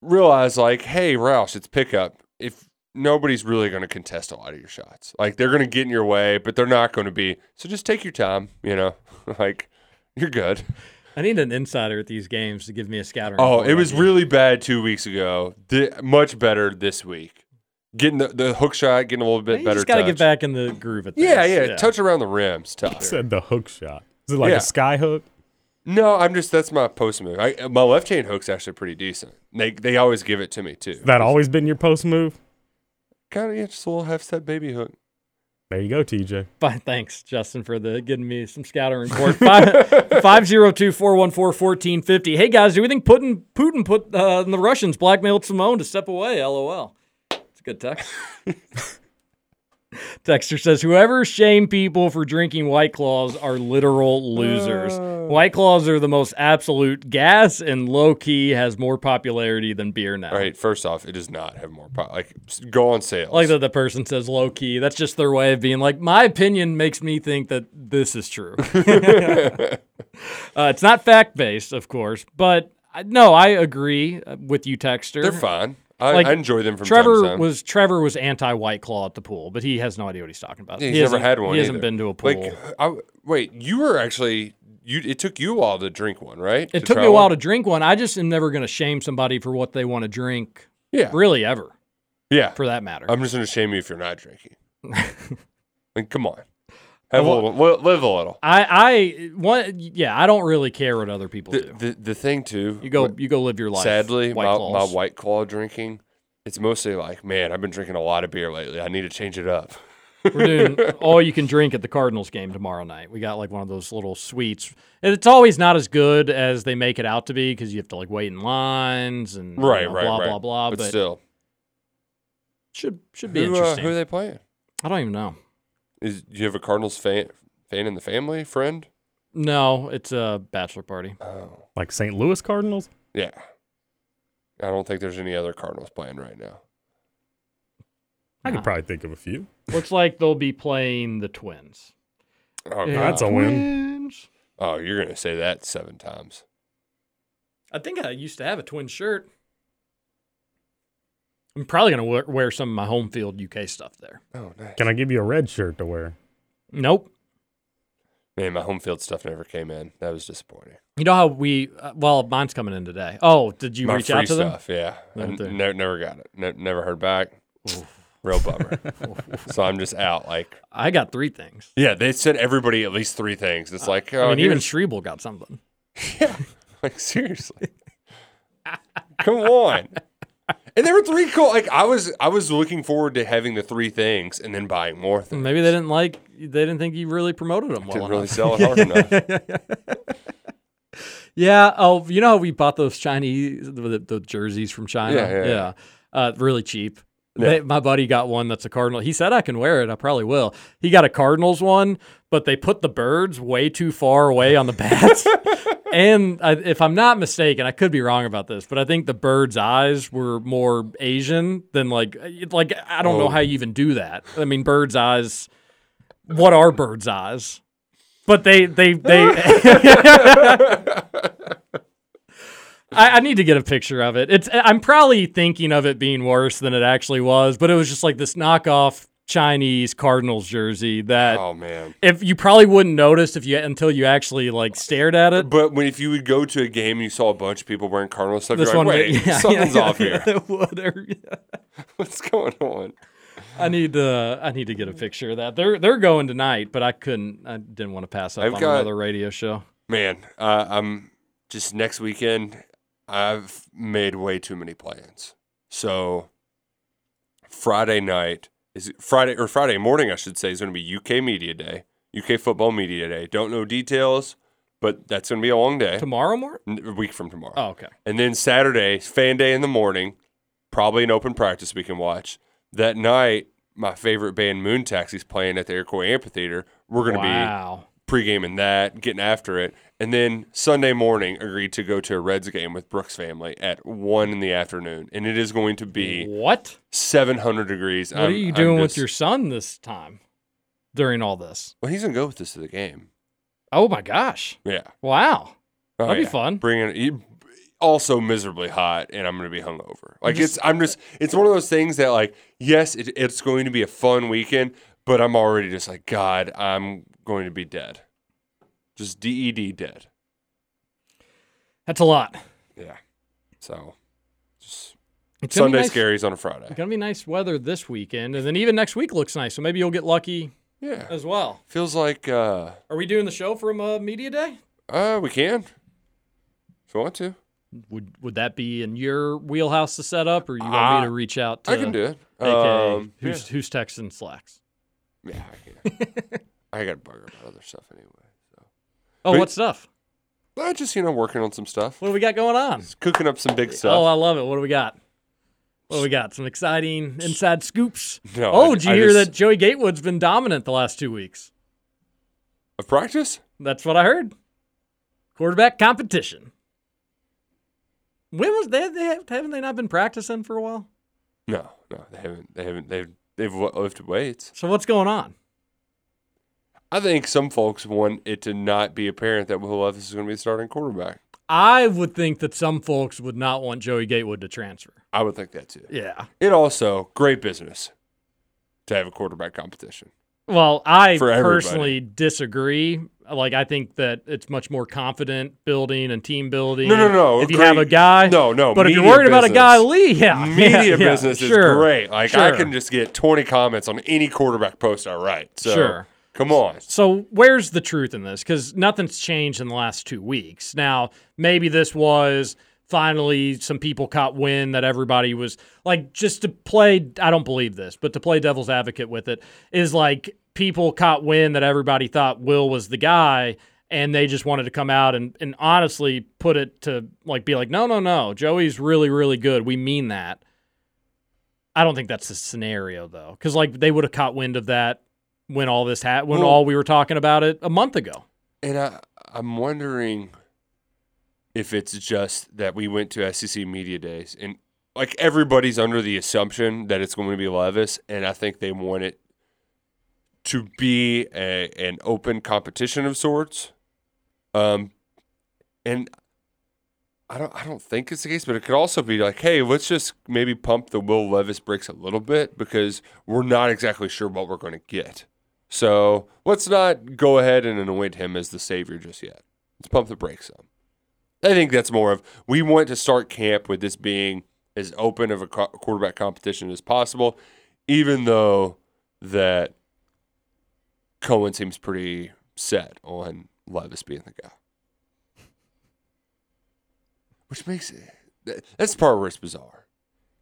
Realize like, hey, Roush, it's pickup. If nobody's really going to contest a lot of your shots, like they're going to get in your way, but they're not going to be. So just take your time. You know, like you're good. I need an insider at these games to give me a scattering. Oh, it was really bad two weeks ago. Th- much better this week. Getting the, the hook shot, getting a little bit You better. just got to touch. get back in the groove at this. Yeah, yeah, Touch around the rims, tough. Said the hook shot. Is it like Yeah. a sky hook? No, I'm just that's my post move. I, my left hand hook's actually pretty decent. They they always give it to me too. That always been your post move? kind of yeah, just a little half step baby hook. There you go, TJ. Fine, thanks, Justin, for the getting me some scattering report. Five zero two four one four fourteen fifty. Hey guys, do we think Putin Putin put uh, the Russians blackmailed Simone to step away? LOL. It's a good text. Texter says, "Whoever shame people for drinking White Claws are literal losers. White Claws are the most absolute gas, and low key has more popularity than beer now. All right, first off, it does not have more po- like go on sale. Like that the person says low key. That's just their way of being like, my opinion makes me think that this is true. uh, it's not fact based, of course, but no, I agree uh, with you, Texter. They're fine. I, Like, I enjoy them from Trevor time to time. was Trevor was anti White Claw at the pool, but he has no idea what he's talking about. Yeah, he he's never had one. He hasn't been to a pool. Like, I, wait, you were actually you. It took you a while to drink one, right? it To took me a while one? to drink one. I just am never going to shame somebody for what they want to drink. Yeah. really ever Yeah, for that matter. I'm just gonna shame you if you're not drinking. like, come on, have a little, li- live a little. I I one yeah, I don't really care what other people The, do. the the thing too, You go you go live your life. Sadly, White my, my white claw drinking, it's mostly like, man, I've been drinking a lot of beer lately. I need to change it up. We're doing all you can drink at the Cardinals game tomorrow night. We got like one of those little suites. And It's always not as good as they make it out to be because you have to like wait in lines and you Right, know, right, blah right. blah blah. But, But, still, should should be who, uh, interesting. who are they playing? I don't even know. Is do you have a Cardinals fan fan in the family, friend? No, it's a bachelor party. Oh, Like St. Louis Cardinals? yeah. I don't think there's any other Cardinals playing right now. I No. could probably think of a few. Looks like they'll be playing the Twins. Oh, Yeah, That's a win. Twins. oh, you're gonna say that seven times. I think I used to have a twin shirt. I'm probably gonna wear, wear some of my home field UK stuff there. Oh, nice. Can I give you a red shirt to wear? Nope. Man, my home field stuff never came in. That was disappointing. You know how we? Uh, well, mine's coming in today. Oh, did you my reach out to them? stuff, yeah. I Right n- ne- never got it. Ne- never heard back. Real bummer. so I'm just out. Like, I got three things. yeah, they sent everybody at least three things. It's like, oh, I mean, even here's- Schrebel got something. Yeah, like seriously, come on. And there were three cool. Like I was, I was looking forward to having the three things and then buying more things. Maybe they didn't like. They didn't think you really promoted them well Didn't really sell it hard enough. Yeah. Oh, you know how we bought those Chinese the, the jerseys from China? Yeah, yeah, yeah. Uh, really cheap. Yeah. They, my buddy got one that's a Cardinal. He said I can wear it. I probably will. He got a Cardinals one, but they put the birds way too far away on the bats. and I, if I'm not mistaken, I could be wrong about this, but I think the bird's eyes were more Asian than like uh, like I don't know Oh. how you even do that. I mean, bird's eyes. What are bird's eyes? But they they they. I, I need to get a picture of it. It's I'm probably thinking of it being worse than it actually was, but it was just like this knockoff Chinese Cardinals jersey that oh man. if you probably wouldn't notice if you until you actually like stared at it. But when if you would go to a game and you saw a bunch of people wearing Cardinal stuff, This you're one, like, wait, yeah, something's yeah, off yeah, here. What's going on? I need to I need to get a picture of that. They're they're going tonight, but I couldn't. I didn't want to pass up I've on got- another radio show. Man, uh, I'm just next weekend. I've made way too many plans. So Friday night is Friday or Friday morning, I should say, is going to be UK Media Day, UK Football Media Day. Don't know details, but that's going to be a long day. Tomorrow, Mark? N- A week from tomorrow. Oh, okay. And then Saturday, fan day in the morning, probably an open practice we can watch. That night, my favorite band, Moon Taxi's playing at the Iroquois Amphitheater. We're going to Wow. be pre-gaming that, getting after it. And then Sunday morning, agreed to go to a Reds game with Brooks family at 1 in the afternoon. And it is going to be What? 700 degrees. What are you doing with your son this time during all this? Well, he's going to go with us to the game. Oh my gosh. Yeah. Wow. Oh, That'd be fun. Bringing it also miserably hot, and I'm going to be hungover. Like it's, I'm just, it's one of those things that like, yes, it, it's going to be a fun weekend, but I'm already just like, God, I'm going to be dead, just DED dead. That's a lot. Yeah. So, just It's Sunday nice- scaries on a Friday. It's gonna be nice weather this weekend, and then even next week looks nice. So maybe you'll get lucky Yeah. as well. Feels like, uh, Are we doing the show from uh, media day? uh, we can if you want to. Would would that be in your wheelhouse to set up, or you want Uh, me to reach out to? I can do it. AK, Um, who's who's texting slacks? Yeah, I can. I got to bugger about other stuff anyway. Oh, But- what stuff? I just you know working on some stuff, What do we got going on? cooking up some big oh, stuff. Oh, I love it. What do we got? What do we got? Some exciting inside scoops. No, oh, I- did you I hear just- that Joey Gatewood's been dominant the last two weeks? Of practice? That's what I heard. Quarterback competition. When was they, they haven't they not been practicing for a while? No, no, they haven't. They haven't. They've they've wa- lifted weights. So what's going on? I think some folks want it to not be apparent that Will Levis is going to be the starting quarterback. I would think that some folks would not want Joey Gatewood to transfer. I would think that too. Yeah. It also great business to have a quarterback competition. Well, I personally disagree. Like I think that it's much more confident building and team building. No, no, no, If you have a guy, no, no, But if you're worried about a guy, Lee, yeah, Media yeah, yeah, business sure, is great. Like I can just get 20 comments on any quarterback post I write. So Sure. Come on. So where's the truth in this? Because nothing's changed in the last two weeks. Now, maybe this was finally some people caught wind that everybody was like just to play. I don't believe this, but to play devil's advocate with it is like people caught wind that everybody thought Will was the guy. And they just wanted to come out and, and honestly put it to like be like, no, no, no, Joey's really, really good. We mean that. I don't think that's the scenario though, because like they would have caught wind of that when all this happened, when Well- all we were talking about it a month ago. And I, I'm wondering if it's just that we went to SEC Media Days and like everybody's under the assumption that it's going to be Levis, and I think they want it to be a, an open competition of sorts. Um, and I don't, I don't think it's the case, but it could also be like, hey, let's just maybe pump the Will Levis brakes a little bit because we're not exactly sure what we're going to get. So let's not go ahead and anoint him as the savior just yet. Let's pump the brakes on. I think that's more of we want to start camp with this being as open of a quarterback competition as possible, even though that Coen seems pretty set on Levis being the guy. Which makes it that- that's the part where it's bizarre.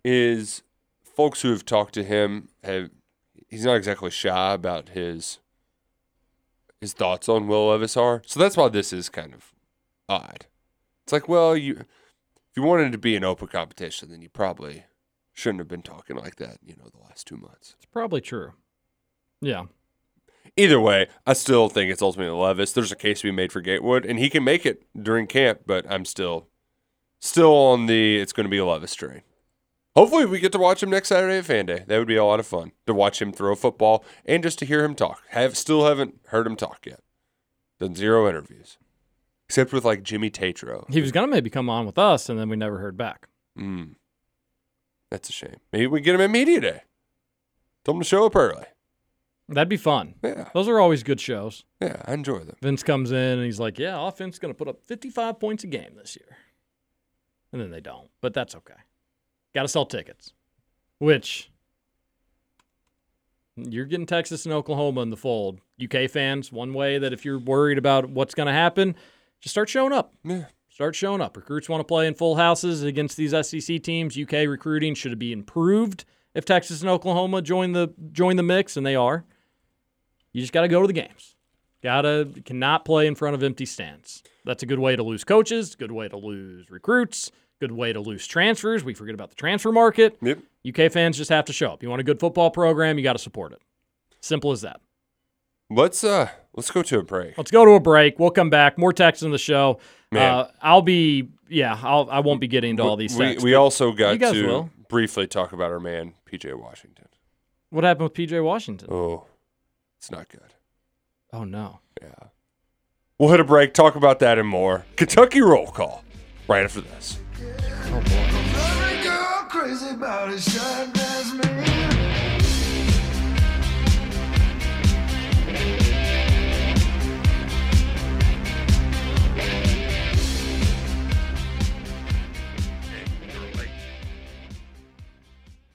Is folks who have talked to him have he's not exactly shy about his his thoughts on Will Levis are. So that's why this is kind of odd. It's like, well, you if you wanted to be an open competition, then you probably shouldn't have been talking like that, you know, the last two months. It's probably true. Yeah. Either way, I still think it's ultimately Levis. There's a case to be made for Gatewood, and he can make it during camp, but I'm still still on the it's going to be a Levis train. Hopefully, we get to watch him next Saturday at Fan Day. That would be a lot of fun to watch him throw football and just to hear him talk. Have still haven't heard him talk yet. Done zero interviews, except with like Jimmy Tatro. He was to maybe come on with us, and then we never heard back. Mm. That's a shame. Maybe we get him at media day. Tell him to show up early. That'd be fun. Yeah. Those are always good shows. Yeah, I enjoy them. Vince comes in and he's like, "Yeah, offense to put up 55 points a game this year," and then they don't. But that's okay. Got to sell tickets, which you're getting Texas and Oklahoma in the fold. UK fans, one way that if you're worried about what's going to happen, just start showing up. Yeah. Start showing up. Recruits want to play in full houses against these SEC teams. UK recruiting should be improved if Texas and Oklahoma join the join the mix, and they are. You just got to go to the games. Gotta cannot play in front of empty stands. That's a good way to lose coaches. Good way to lose recruits. Good way to lose transfers. We forget about the transfer market. Yep. UK fans just have to show up. You want a good football program, you got to support it. Simple as that. Let's uh let's go to a break. Let's go to a break. We'll come back. More text in the show. Man. Uh, I'll be yeah. I'll I won't be getting into all these we, texts. we also got to will. briefly talk about our man PJ Washington. What happened with PJ Washington? Oh, it's not good. Oh no. Yeah. We'll hit a break, talk about that and more. Kentucky roll call right after this.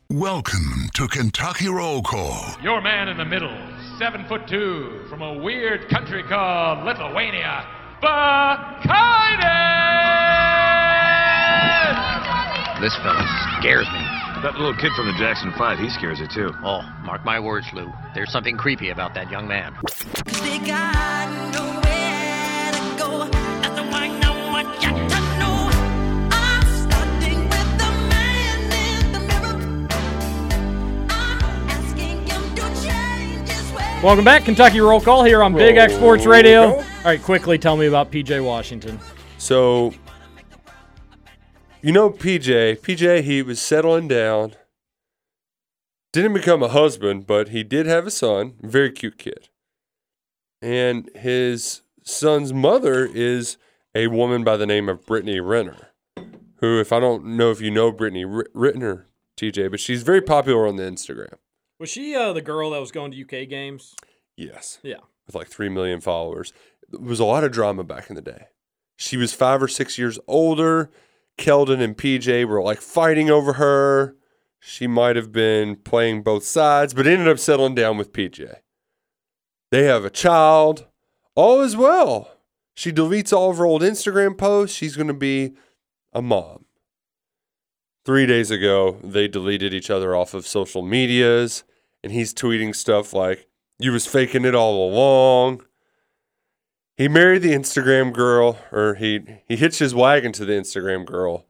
Welcome to Kentucky Roll Call. Your man in the middle, seven foot two, from a weird country called Lithuania, Bakainen! This fella scares me. That little kid from the Jackson 5, he scares you too. Oh, mark my words, Lou. There's something creepy about that young man. Welcome back, Kentucky Roll Call here on Big X Sports Radio. All right, quickly tell me about PJ Washington. So, you know, PJ, PJ, he was settling down. Didn't become a husband, but he did have a son. Very cute kid. And his son's mother is a woman by the name of Brittany Renner, who, if I don't know if you know Brittany R- Renner, TJ, but she's very popular on the Instagram. Was she uh, the girl that was going to UK games? Yes. Yeah. with like 3 million followers. It was a lot of drama back in the day. She was five or six years older. Keldon and PJ were like fighting over her. She might have been playing both sides, but ended up settling down with PJ. They have a child. All is well. She deletes all of her old Instagram posts. She's going to be a mom. Three days ago, they deleted each other off of social medias, and he's tweeting stuff like, You was faking it all along. He married the Instagram girl, or he he hitched his wagon to the Instagram girl,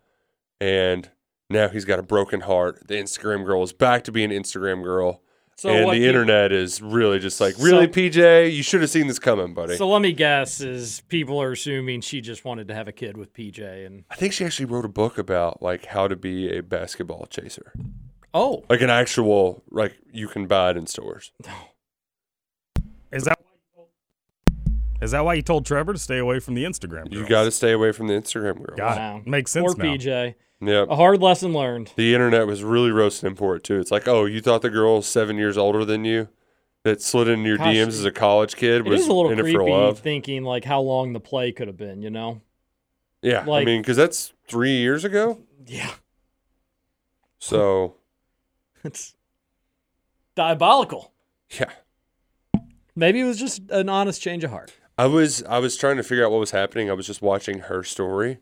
and now he's got a broken heart. The Instagram girl is back to being an Instagram girl. So and the internet is really just like, really, So- PJ, you should have seen this coming, buddy. So let me guess: is people are assuming she just wanted to have a kid with PJ, and I think she actually wrote a book about like how to be a basketball chaser. oh, Like an actual, like you can buy it in stores. is that why you told Trevor to stay away from the Instagram? Girls? You girls? got to stay away from the Instagram girl. Got Wow. it. Makes sense poor now. PJ. Yep. A hard lesson learned. The internet was really roasting him for it too. It's like, oh, you thought the girl's seven years older than you? that slid into your Gosh, DMs as a college kid It was is a little in it for creepy love. thinking like how long the play could have been. You know? Yeah, I mean, because that's three years ago. Yeah. So It's diabolical. yeah, Maybe it was just an honest change of heart. I was I was trying to figure out what was happening. I was just watching her story,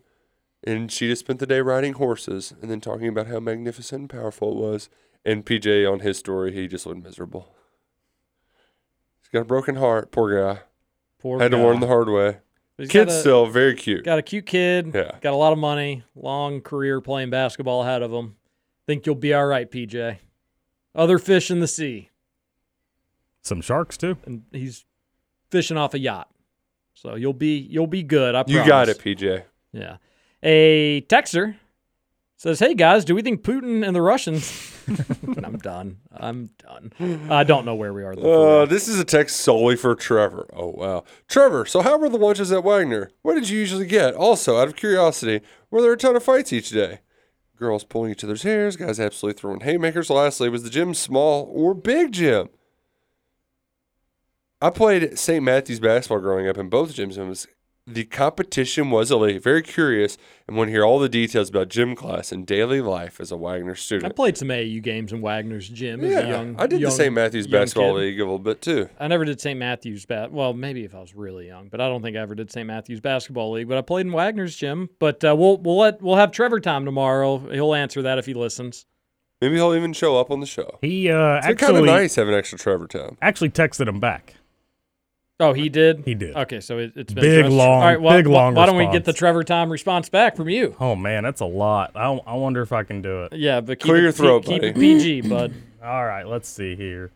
and she just spent the day riding horses and then talking about how magnificent and powerful it was. And PJ on his story, he just looked miserable. He's got a broken heart. Poor guy. Poor Had to learn the hard way. But he's Kid's a- still very cute. Got a cute kid. Yeah. Got a lot of money. Long career playing basketball ahead of him. Think you'll be all right, PJ. Other fish in the sea, Some sharks too. and he's fishing off a yacht. So you'll be you'll be good. I You got it, PJ. Yeah. A texter says, "Hey guys, do we think Putin and the Russians?" I'm done. I'm done. I don't know where we are. Though. Uh, this is a text solely for Trevor. Oh wow, Trevor. So how were the lunches at Wagner? What did you usually get? Also, out of curiosity, were there a ton of fights each day? Girls pulling each other's hairs, guys absolutely throwing haymakers. Lastly, was the gym small or big gym? I played St. Matthew's basketball growing up in both gyms, and it was the competition was elite. Very curious, and want to hear all the details about gym class and daily life as a Wagner student. I played some AU games in Wagner's gym as a young. I did young- the St. Matthew's basketball kid. league a little bit too. I never did St. Matthew's bat. Well, maybe if I was really young, but I don't think I ever did St. Matthew's basketball league. But I played in Wagner's gym. But uh, we'll we'll let we'll have Trevor time tomorrow. He'll answer that if he listens. Maybe he'll even show up on the show. He uh, It's kind of nice having extra Trevor time. actually texted him back. Oh, he did. He did. Okay, so it, it's been Big, addressed. long- All right, well, big, long Why don't we get the. Trevor time response back from you? Oh man, that's a lot. I, I wonder if I can do it. Yeah, but keep Clear it, your throat, keep, keep it. PG, bud. All right, let's see here.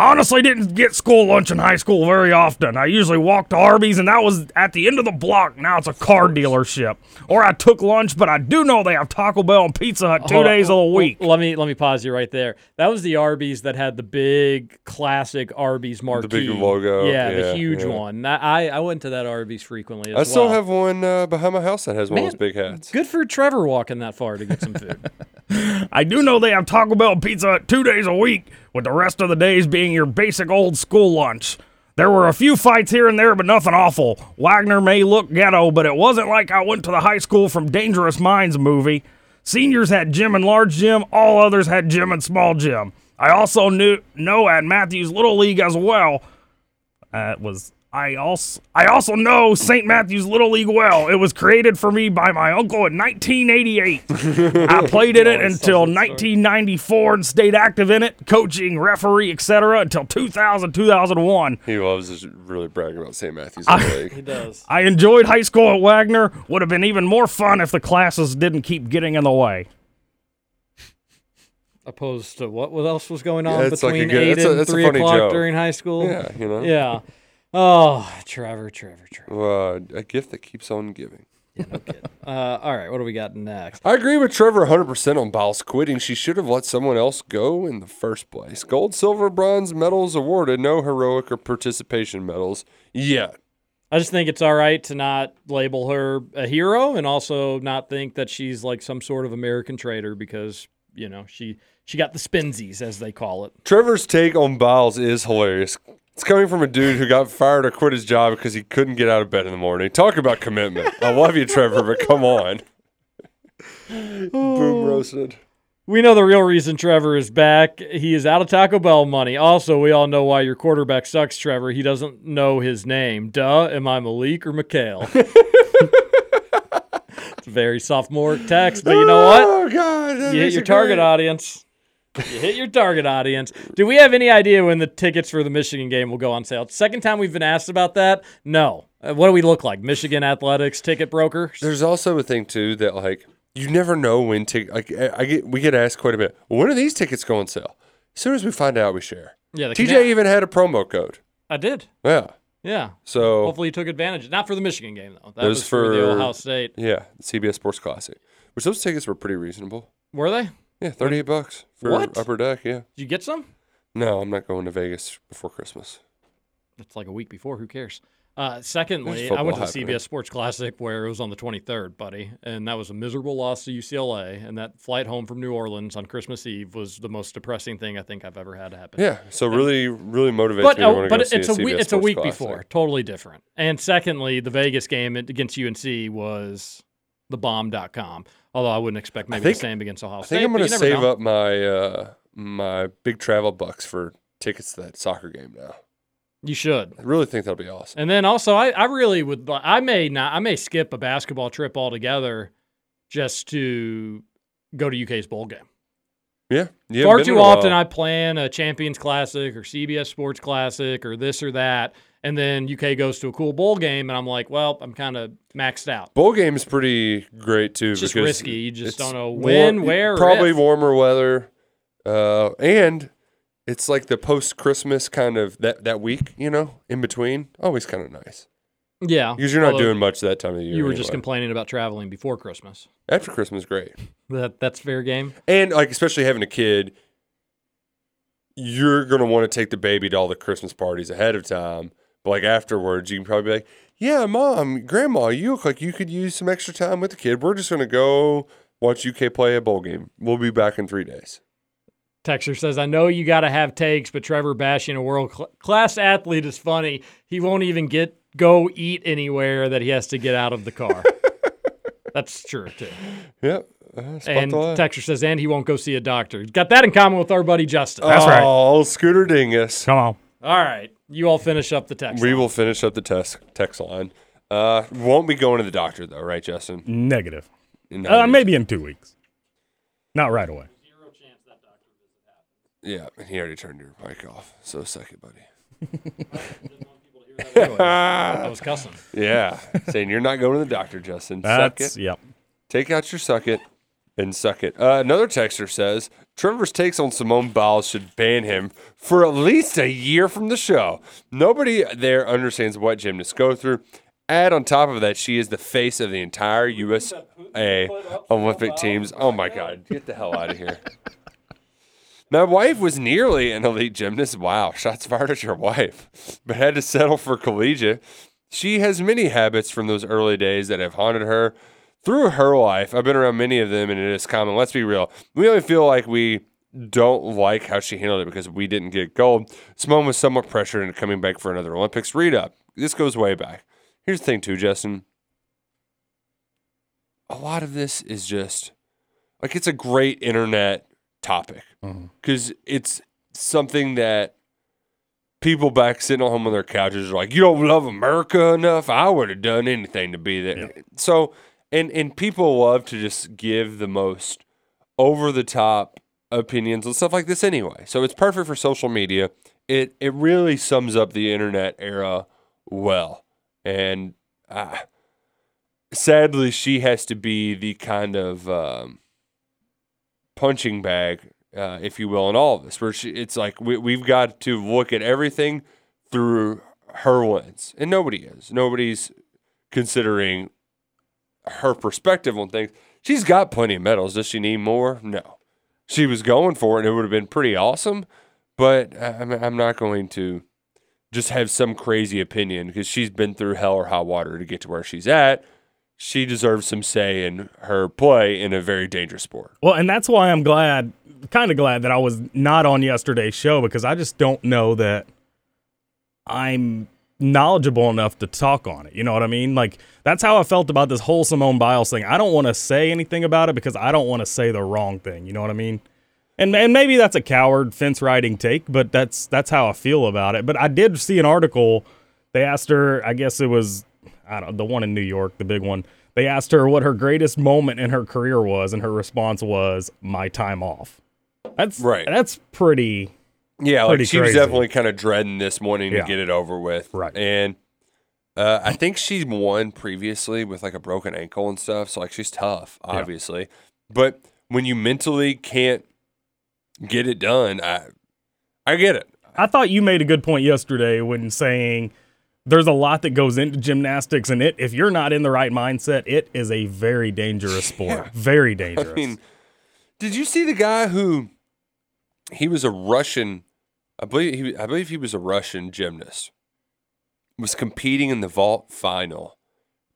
Honestly, didn't get school lunch in high school very often. I usually walked to Arby's, and that was at the end of the block. Now it's a car dealership. Or I took lunch, but I do know they have Taco Bell and Pizza Hut two Hold on. days of the Well, week. Let me let me pause you right there. That was the Arby's that had the big classic Arby's marquee. The big logo, Yeah, yeah, the huge yeah. one. I I went to that Arby's frequently. As I still have one uh, behind my house that has one of those big hats. Good for Trevor walking that far to get some food. I do know they have Taco Bell and Pizza Hut two days a week, with the rest of the days being your basic old school lunch. There were a few fights here and there, but nothing awful. Wagner may look ghetto, but it wasn't like I went to the high school from Dangerous Minds movie. Seniors had gym and large gym, all others had gym and small gym. I also knew know at Matthews Little League as well. Uh, was I also I also know St. Matthew's Little League well. It was created for me by my uncle in 1988. I played in it until 1994 and stayed active in it, coaching, referee, etc. until 2000 2001. He loves to really brag about St. Matthew's I- League. he does. I enjoyed high school at Wagner. Would have been even more fun if the classes didn't keep getting in the way. Opposed to what? What else was going on Yeah, it's like between good- eight it's a- and it's a three funny o'clock joke. during high school? Yeah, you know. Yeah. Oh, Trevor, Trevor, Trevor. Uh, a gift that keeps on giving. Uh, all right, what do we got next? I agree with Trevor 100% on Biles quitting. She should have let someone else go in the first place. Gold, silver, bronze medals awarded, no heroic or participation medals yet. I just think it's all right to not label her a hero and also not think that she's like some sort of American traitor because, you know, she she got the spinsies as they call it. Trevor's take on Biles is hilarious. It's coming from a dude who got fired or quit his job because he couldn't get out of bed in the morning. Talk about commitment. I love you, Trevor, but come on. Boom oh. roasted. We know the real reason Trevor is back. He is out of Taco Bell money. Also, we all know why your quarterback sucks, Trevor. He doesn't know his name. Duh, am I Malik or Mikhail? it's a very sophomoric text, but you know what? Oh, God. you hit your it target audience. You hit your target audience. Do we have any idea when the tickets for the Michigan game will go on sale? Second time we've been asked about that. No. Uh, what do we look like? Michigan athletics ticket broker? There's also a thing too that like you never know when tick like I get we get asked quite a bit. Well, when are these tickets going on sale? As soon as we find out, we share. Yeah, the TJ even had a promo code. I did. Yeah. Yeah. So Hopefully you took advantage. Not for the Michigan game though. That was, was for, the Ohio State. yeah, CBS Sports Classic, which those tickets were pretty reasonable. Were they? Yeah, thirty eight bucks for What? upper deck. Yeah. Did you get some? No, I'm not going to Vegas before Christmas. It's like a week before. Who cares? Uh, secondly, I went to football the happening. CBS Sports Classic where it was on the 23rd, buddy, and that was a miserable loss to UCLA. And that flight home from New Orleans on Christmas Eve was the most depressing thing I think I've ever had to happen. Yeah, so really, really motivates But me to uh, to but go see it's a a week CBS it's a Sports week Classic. before, totally different. And secondly, the Vegas game against UNC was the bomb.com. Although I wouldn't expect maybe think- the same against Ohio State. I think I'm going to save know. up my uh, my big travel bucks for tickets to that soccer game now. You should. I really think that'll be awesome. And then also, I, I really would. I may not. I may skip a basketball trip altogether, just to go to UK's bowl game. Yeah, you Far been too often. I plan a Champions Classic or CBS Sports Classic or this or that, and then UK goes to a cool bowl game, and I'm like, well, I'm kind of maxed out. Bowl game is pretty great too. It's just risky. You just don't know warm- when, where, Probably warmer weather, uh, and it's like the post Christmas kind of that that week. You know, in between, always kind of nice. Yeah, because you're not doing much that time of year. You were just complaining about traveling before Christmas. after Christmas, great. That that's fair game. And like especially having a kid, you're gonna want to take the baby to all the Christmas parties ahead of time. But like afterwards, you can probably be like, "Yeah, mom, grandma, you look like you could use some extra time with the kid. We're just gonna go watch UK play a bowl game. We'll be back in three days." Texter says, I know you got to have takes, but Trevor bashing a world cl- class athlete is funny. He won't even get go eat anywhere that he has to get out of the car. That's true, too. Yep. Uh, And the line. Texter says, and he won't go see a doctor. Got that in common with our buddy Justin. That's oh, right. Oh, Scooter Dingus. Come on. All right. You all finish up the text. We line. will finish up the test text line. Uh, won't be going to the doctor though, right, Justin? Negative. No, Uh, maybe in two weeks. Not right away. Yeah, and he already turned your mic off. So suck it, buddy. I was cussing. Yeah, saying you're not going to the doctor, Justin. That's- suck it. yep. Take out your suck it and suck it. Uh, another texter says Trevor's takes on Simone Biles should ban him for at least a year from the show. Nobody there understands what gymnasts go through. Add on top of that, she is the face of the entire USA Olympic teams. Oh my God, get the hell out of here. My wife was nearly an elite gymnast. Wow, shots fired at your wife, but had to settle for collegiate. She has many habits from those early days that have haunted her through her life. I've been around many of them, and it is common. Let's be real. We only feel like we don't like how she handled it because we didn't get gold. Simone was somewhat pressured into coming back for another Olympics. Read up. This goes way back. Here's the thing, too, Justin. A lot of this is just like it's a great internet topic mm-hmm. because it's something that people back sitting at home on their couches are like, "You don't love America enough. I would have done anything to be there." So, and and people love to just give the most over the top opinions and stuff like this anyway. So it's perfect for social media. It it really sums up the internet era well, and uh, sadly, she has to be the kind of um, punching bag, uh, if you will, in all of this. Where she, it's like we, we've got to look at everything through her lens, and nobody is. Nobody's considering her perspective on things. She's got plenty of medals. Does she need more? No. She was going for it, and it would have been pretty awesome. But uh, I'm, I'm not going to just have some crazy opinion because she's been through hell or high water to get to where she's at. She deserves some say in her play in a very dangerous sport. Well, and that's why I'm glad, kind of glad that I was not on yesterday's show because I just don't know that I'm knowledgeable enough to talk on it. You know what I mean? Like that's how I felt about this whole Simone Biles thing. I don't want to say anything about it because I don't want to say the wrong thing. You know what I mean? And and maybe that's a coward fence riding take, but that's that's how I feel about it. But I did see an article. They asked her, I guess it was I don't the one in New York, the big one. They asked her what her greatest moment in her career was, and her response was my time off. That's Right. That's pretty Yeah, like she was definitely kind of dreading this morning Yeah. to get it over with. Right. And uh, I think she's won previously with like a broken ankle and stuff. So like she's tough, Yeah. obviously. But when you mentally can't get it done, I I get it. I thought you made a good point yesterday when saying there's a lot that goes into gymnastics, and it if you're not in the right mindset, it is a very dangerous sport. Very dangerous. I mean, did you see the guy who he was a Russian? I believe he I believe he was a Russian gymnast. was competing in the vault final,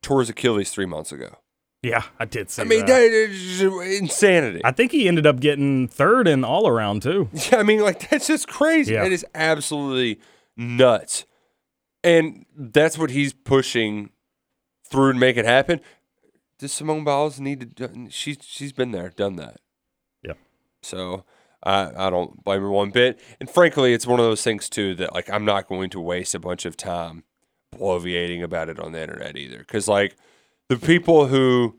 tore his Achilles three months ago. Yeah, I did see I mean, that. that is insanity. I think he ended up getting third in all around too. Yeah, I mean, like that's just crazy. Yeah. It is absolutely nuts, and that's what he's pushing through to make it happen. Does Simone Biles need to? She's she's been there, done that. Yeah. So I I don't blame her one bit. And frankly, it's one of those things too that like I'm not going to waste a bunch of time bloviating about it on the internet either, because like the people who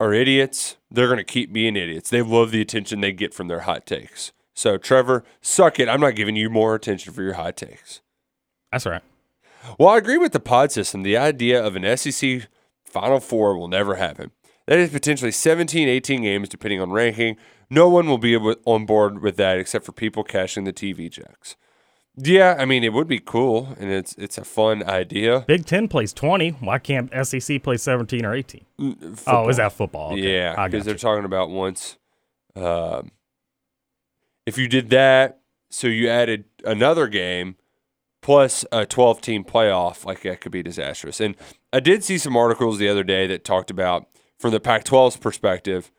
are idiots, they're going to keep being idiots. They love the attention they get from their hot takes. So, Trevor, suck it. I'm not giving you more attention for your hot takes. That's right. Well, I agree with the pod system. The idea of an SEC Final Four will never happen. That is potentially 17, 18 games, depending on ranking. No one will be on board with that except for people cashing the TV checks. Yeah, I mean, it would be cool, and it's it's a fun idea. Big Ten plays twenty. Why can't SEC play seventeen or eighteen? Oh, is that football? Okay. Yeah, because they're talking about once. Um, if you did that, so you added another game plus a 12 team playoff, like that could be disastrous. And I did see some articles the other day that talked about from the Pac 12's perspective.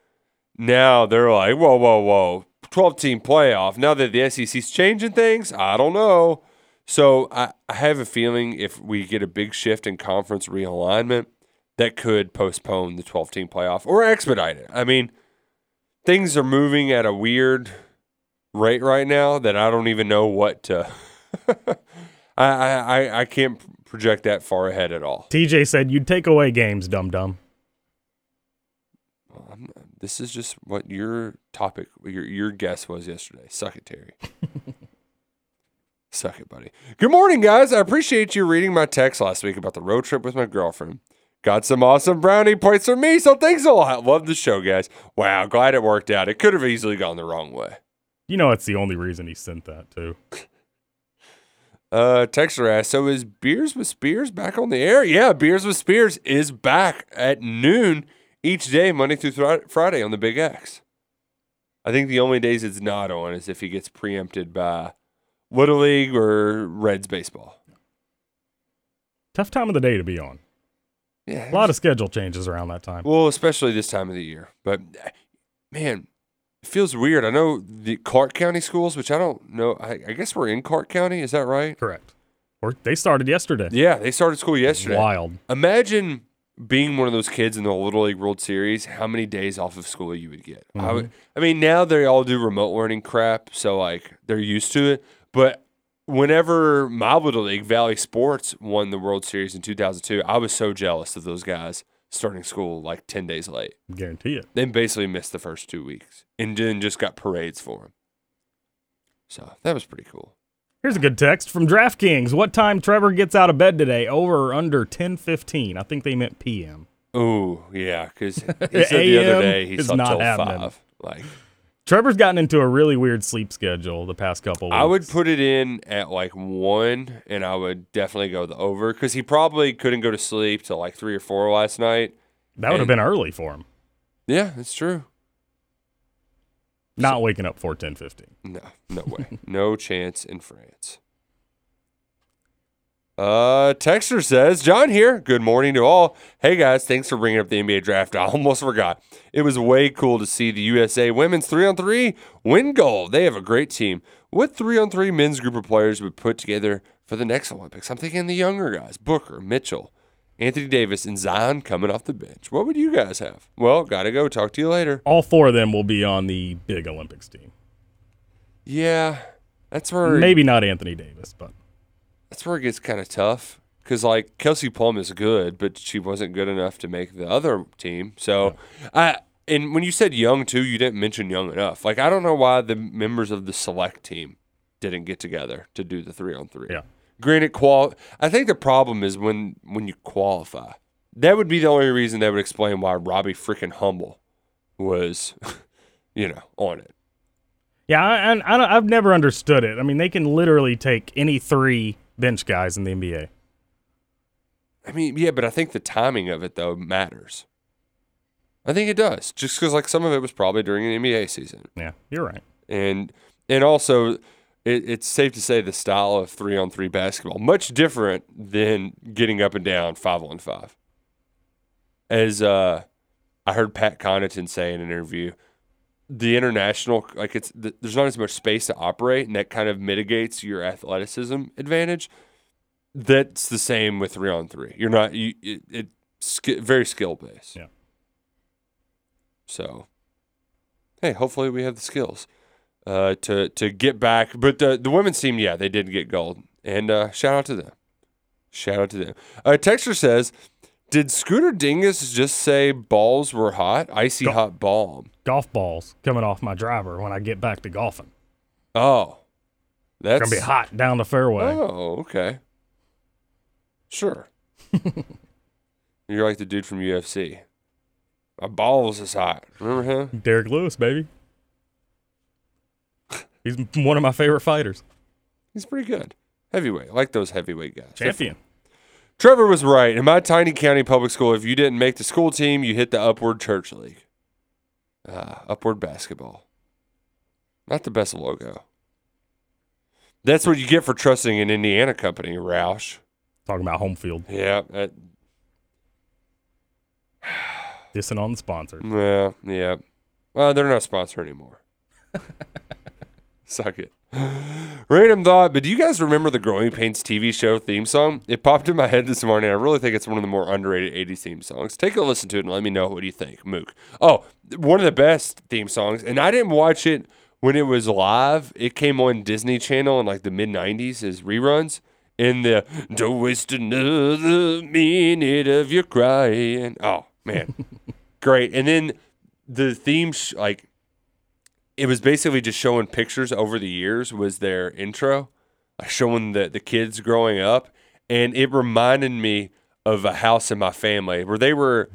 Now they're like, whoa, whoa, whoa, 12 team playoff. Now that the SEC's changing things, I don't know. So I, I have a feeling if we get a big shift in conference realignment, that could postpone the 12 team playoff or expedite it. I mean, things are moving at a weird rate right now that I don't even know what to. I, I, I- can't project that far ahead at all. TJ said you'd take away games, dum dum. I'm- this is just what your topic, your your guess was yesterday. Suck it, Terry. Suck it, buddy. Good morning, guys. I appreciate you reading my text last week about the road trip with my girlfriend. Got some awesome brownie points for me, so thanks a lot. Love the show, guys. Wow, glad it worked out. It could have easily gone the wrong way. You know, it's the only reason he sent that too. Uh, Texter asked, so is Beers with Spears back on the air? Yeah, Beers with Spears is back at noon each day, Monday through Thri- Friday on the Big X. I think the only days it's not on is if he gets preempted by Little League or Reds baseball. Tough time of the day to be on. Yeah, A lot of schedule changes around that time. Well, especially this time of the year. But man, it feels weird. I know the Clark County schools, which I don't know. I, I guess we're in Clark County. Is that right? Correct. Or they started yesterday. Yeah, they started school yesterday. Wild. Imagine being one of those kids in the Little League World Series, how many days off of school you would get. I, would, mm-hmm. I mean, now they all do remote learning crap, so like they're used to it. But whenever my Little League, Valley Sports, won the World Series in 2002, I was so jealous of those guys starting school like 10 days late. Guarantee it. They basically missed the first two weeks and then just got parades for them. So that was pretty cool. Here's a good text from DraftKings. What time Trevor gets out of bed today? Over or under 10:15? I think they meant PM. Ooh, yeah, because he said the other day he is not till happening. five. Like Trevor's gotten into a really weird sleep schedule the past couple weeks. I would put it in at like one, and I would definitely go the over because he probably couldn't go to sleep till like three or four last night. That would have been early for him. Yeah, that's true. Not waking up for 10:15. No, no way, no chance in France. Uh, Texter says, John here. Good morning to all. Hey guys, thanks for bringing up the NBA draft. I almost forgot. It was way cool to see the USA women's three on three win goal. They have a great team. What three on three men's group of players would put together for the next Olympics? I'm thinking the younger guys Booker, Mitchell, Anthony Davis, and Zion coming off the bench. What would you guys have? Well, gotta go. Talk to you later. All four of them will be on the big Olympics team. Yeah, that's where Maybe not Anthony Davis, but that's where it gets kind of tough because like Kelsey Plum is good, but she wasn't good enough to make the other team. So I and when you said young too, you didn't mention young enough. Like I don't know why the members of the select team didn't get together to do the three on three. Yeah. Granted, qual. I think the problem is when when you qualify. That would be the only reason that would explain why Robbie freaking Hummel was, you know, on it. yeah, I, and I don't, I've never understood it. I mean, they can literally take any three bench guys in the NBA. I mean, yeah, but I think the timing of it though matters. I think it does, just because like some of it was probably during an NBA season, Yeah, you're right. and and also it, it's safe to say the style of three on three basketball much different than getting up and down five on five. As uh, I heard Pat Connaughton say in an interview, the international like it's th- there's not as much space to operate, and that kind of mitigates your athleticism advantage. That's the same with three on three. You're not you it, it sk- very skill based. Yeah. So, hey, hopefully we have the skills uh, to to get back. But the the women's team, yeah, they did get gold, and uh, shout out to them. Shout out to them. Uh, Texture says, "Did Scooter Dingus just say balls were hot? Icy Go- hot balm? Golf balls coming off my driver when I get back to golfing. Oh, that's It's gonna be hot down the fairway. Oh, okay. Sure. You're like the dude from UFC. My balls is hot. Remember him? Derrick Lewis, baby. He's one of my favorite fighters. He's pretty good. Heavyweight. I like those heavyweight guys. Champion. Trevor was right. In my tiny county public school, if you didn't make the school team, you hit the Upward Church League. Ah, Upward Basketball. Not the best logo. That's what you get for trusting an Indiana company, Roush. Talking about home field. Yeah. That, Dissing on the sponsor. yeah. Yeah. Well, they're not a sponsor anymore. Suck it. Random thought, but do you guys remember the Growing Pains TV show theme song? It popped in my head this morning. I really think it's one of the more underrated 80s theme songs. Take a listen to it and let me know what you think, Mook. Oh, one of the best theme songs, and I didn't watch it when it was live. It came on Disney Channel in like the mid 90s as reruns. In the Don't Waste Another Minute of Your Crying. Oh, man. Great. And then the theme, sh- like, it was basically just showing pictures over the years was their intro uh, showing the, the kids growing up and it reminded me of a house in my family where they were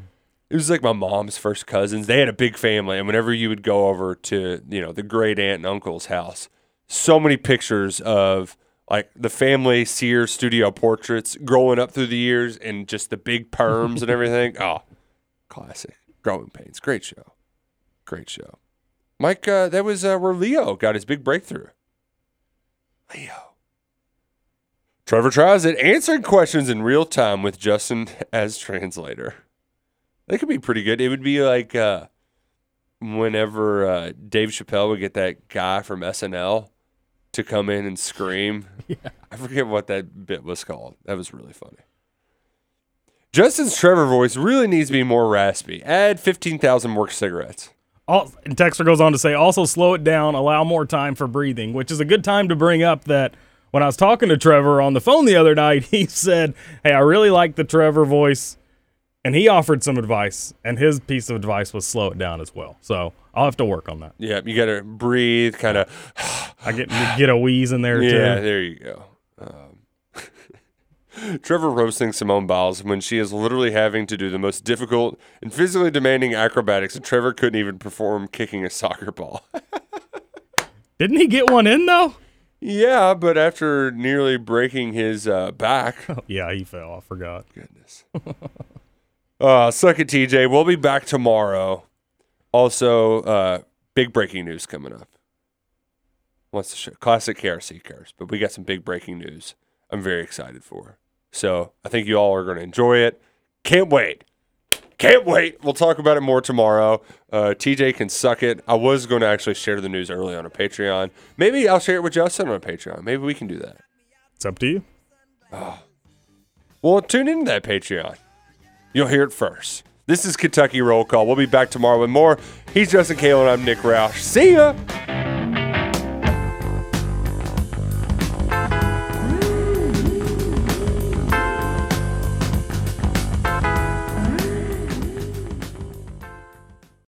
it was like my mom's first cousins. They had a big family and whenever you would go over to you know the great aunt and uncle's house so many pictures of like the family Sears studio portraits growing up through the years and just the big perms and everything. Oh classic. Growing pains. Great show. Great show Mike, uh, that was uh, where Leo got his big breakthrough. Leo. Trevor tries it, answering questions in real time with Justin as translator. That could be pretty good. It would be like uh, whenever uh, Dave Chappelle would get that guy from SNL to come in and scream. yeah. I forget what that bit was called. That was really funny. Justin's Trevor voice really needs to be more raspy. Add 15,000 more cigarettes. Al- and Texter goes on to say, also slow it down, allow more time for breathing, which is a good time to bring up that when I was talking to Trevor on the phone the other night, he said, Hey, I really like the Trevor voice. And he offered some advice, and his piece of advice was slow it down as well. So I'll have to work on that. Yeah, you got to breathe, kind of. I get get a wheeze in there yeah, too. there you go. Um, Trevor roasting Simone Biles when she is literally having to do the most difficult and physically demanding acrobatics, and Trevor couldn't even perform kicking a soccer ball. Didn't he get one in though? yeah, but after nearly breaking his uh, back. yeah, he fell. I forgot. Goodness. uh, suck it, TJ. We'll be back tomorrow. Also, uh, big breaking news coming up. What's the show? Classic KRC cars, but we got some big breaking news. I'm very excited for. So I think you all are going to enjoy it. Can't wait. Can't wait. We'll talk about it more tomorrow. Uh, TJ can suck it. I was going to actually share the news early on a Patreon. Maybe I'll share it with Justin on a Patreon. Maybe we can do that. It's up to you. Well, tune into that Patreon. You'll hear it first. This is Kentucky Roll Call. We'll be back tomorrow with more. He's Justin Kale and I'm Nick Roush. See ya.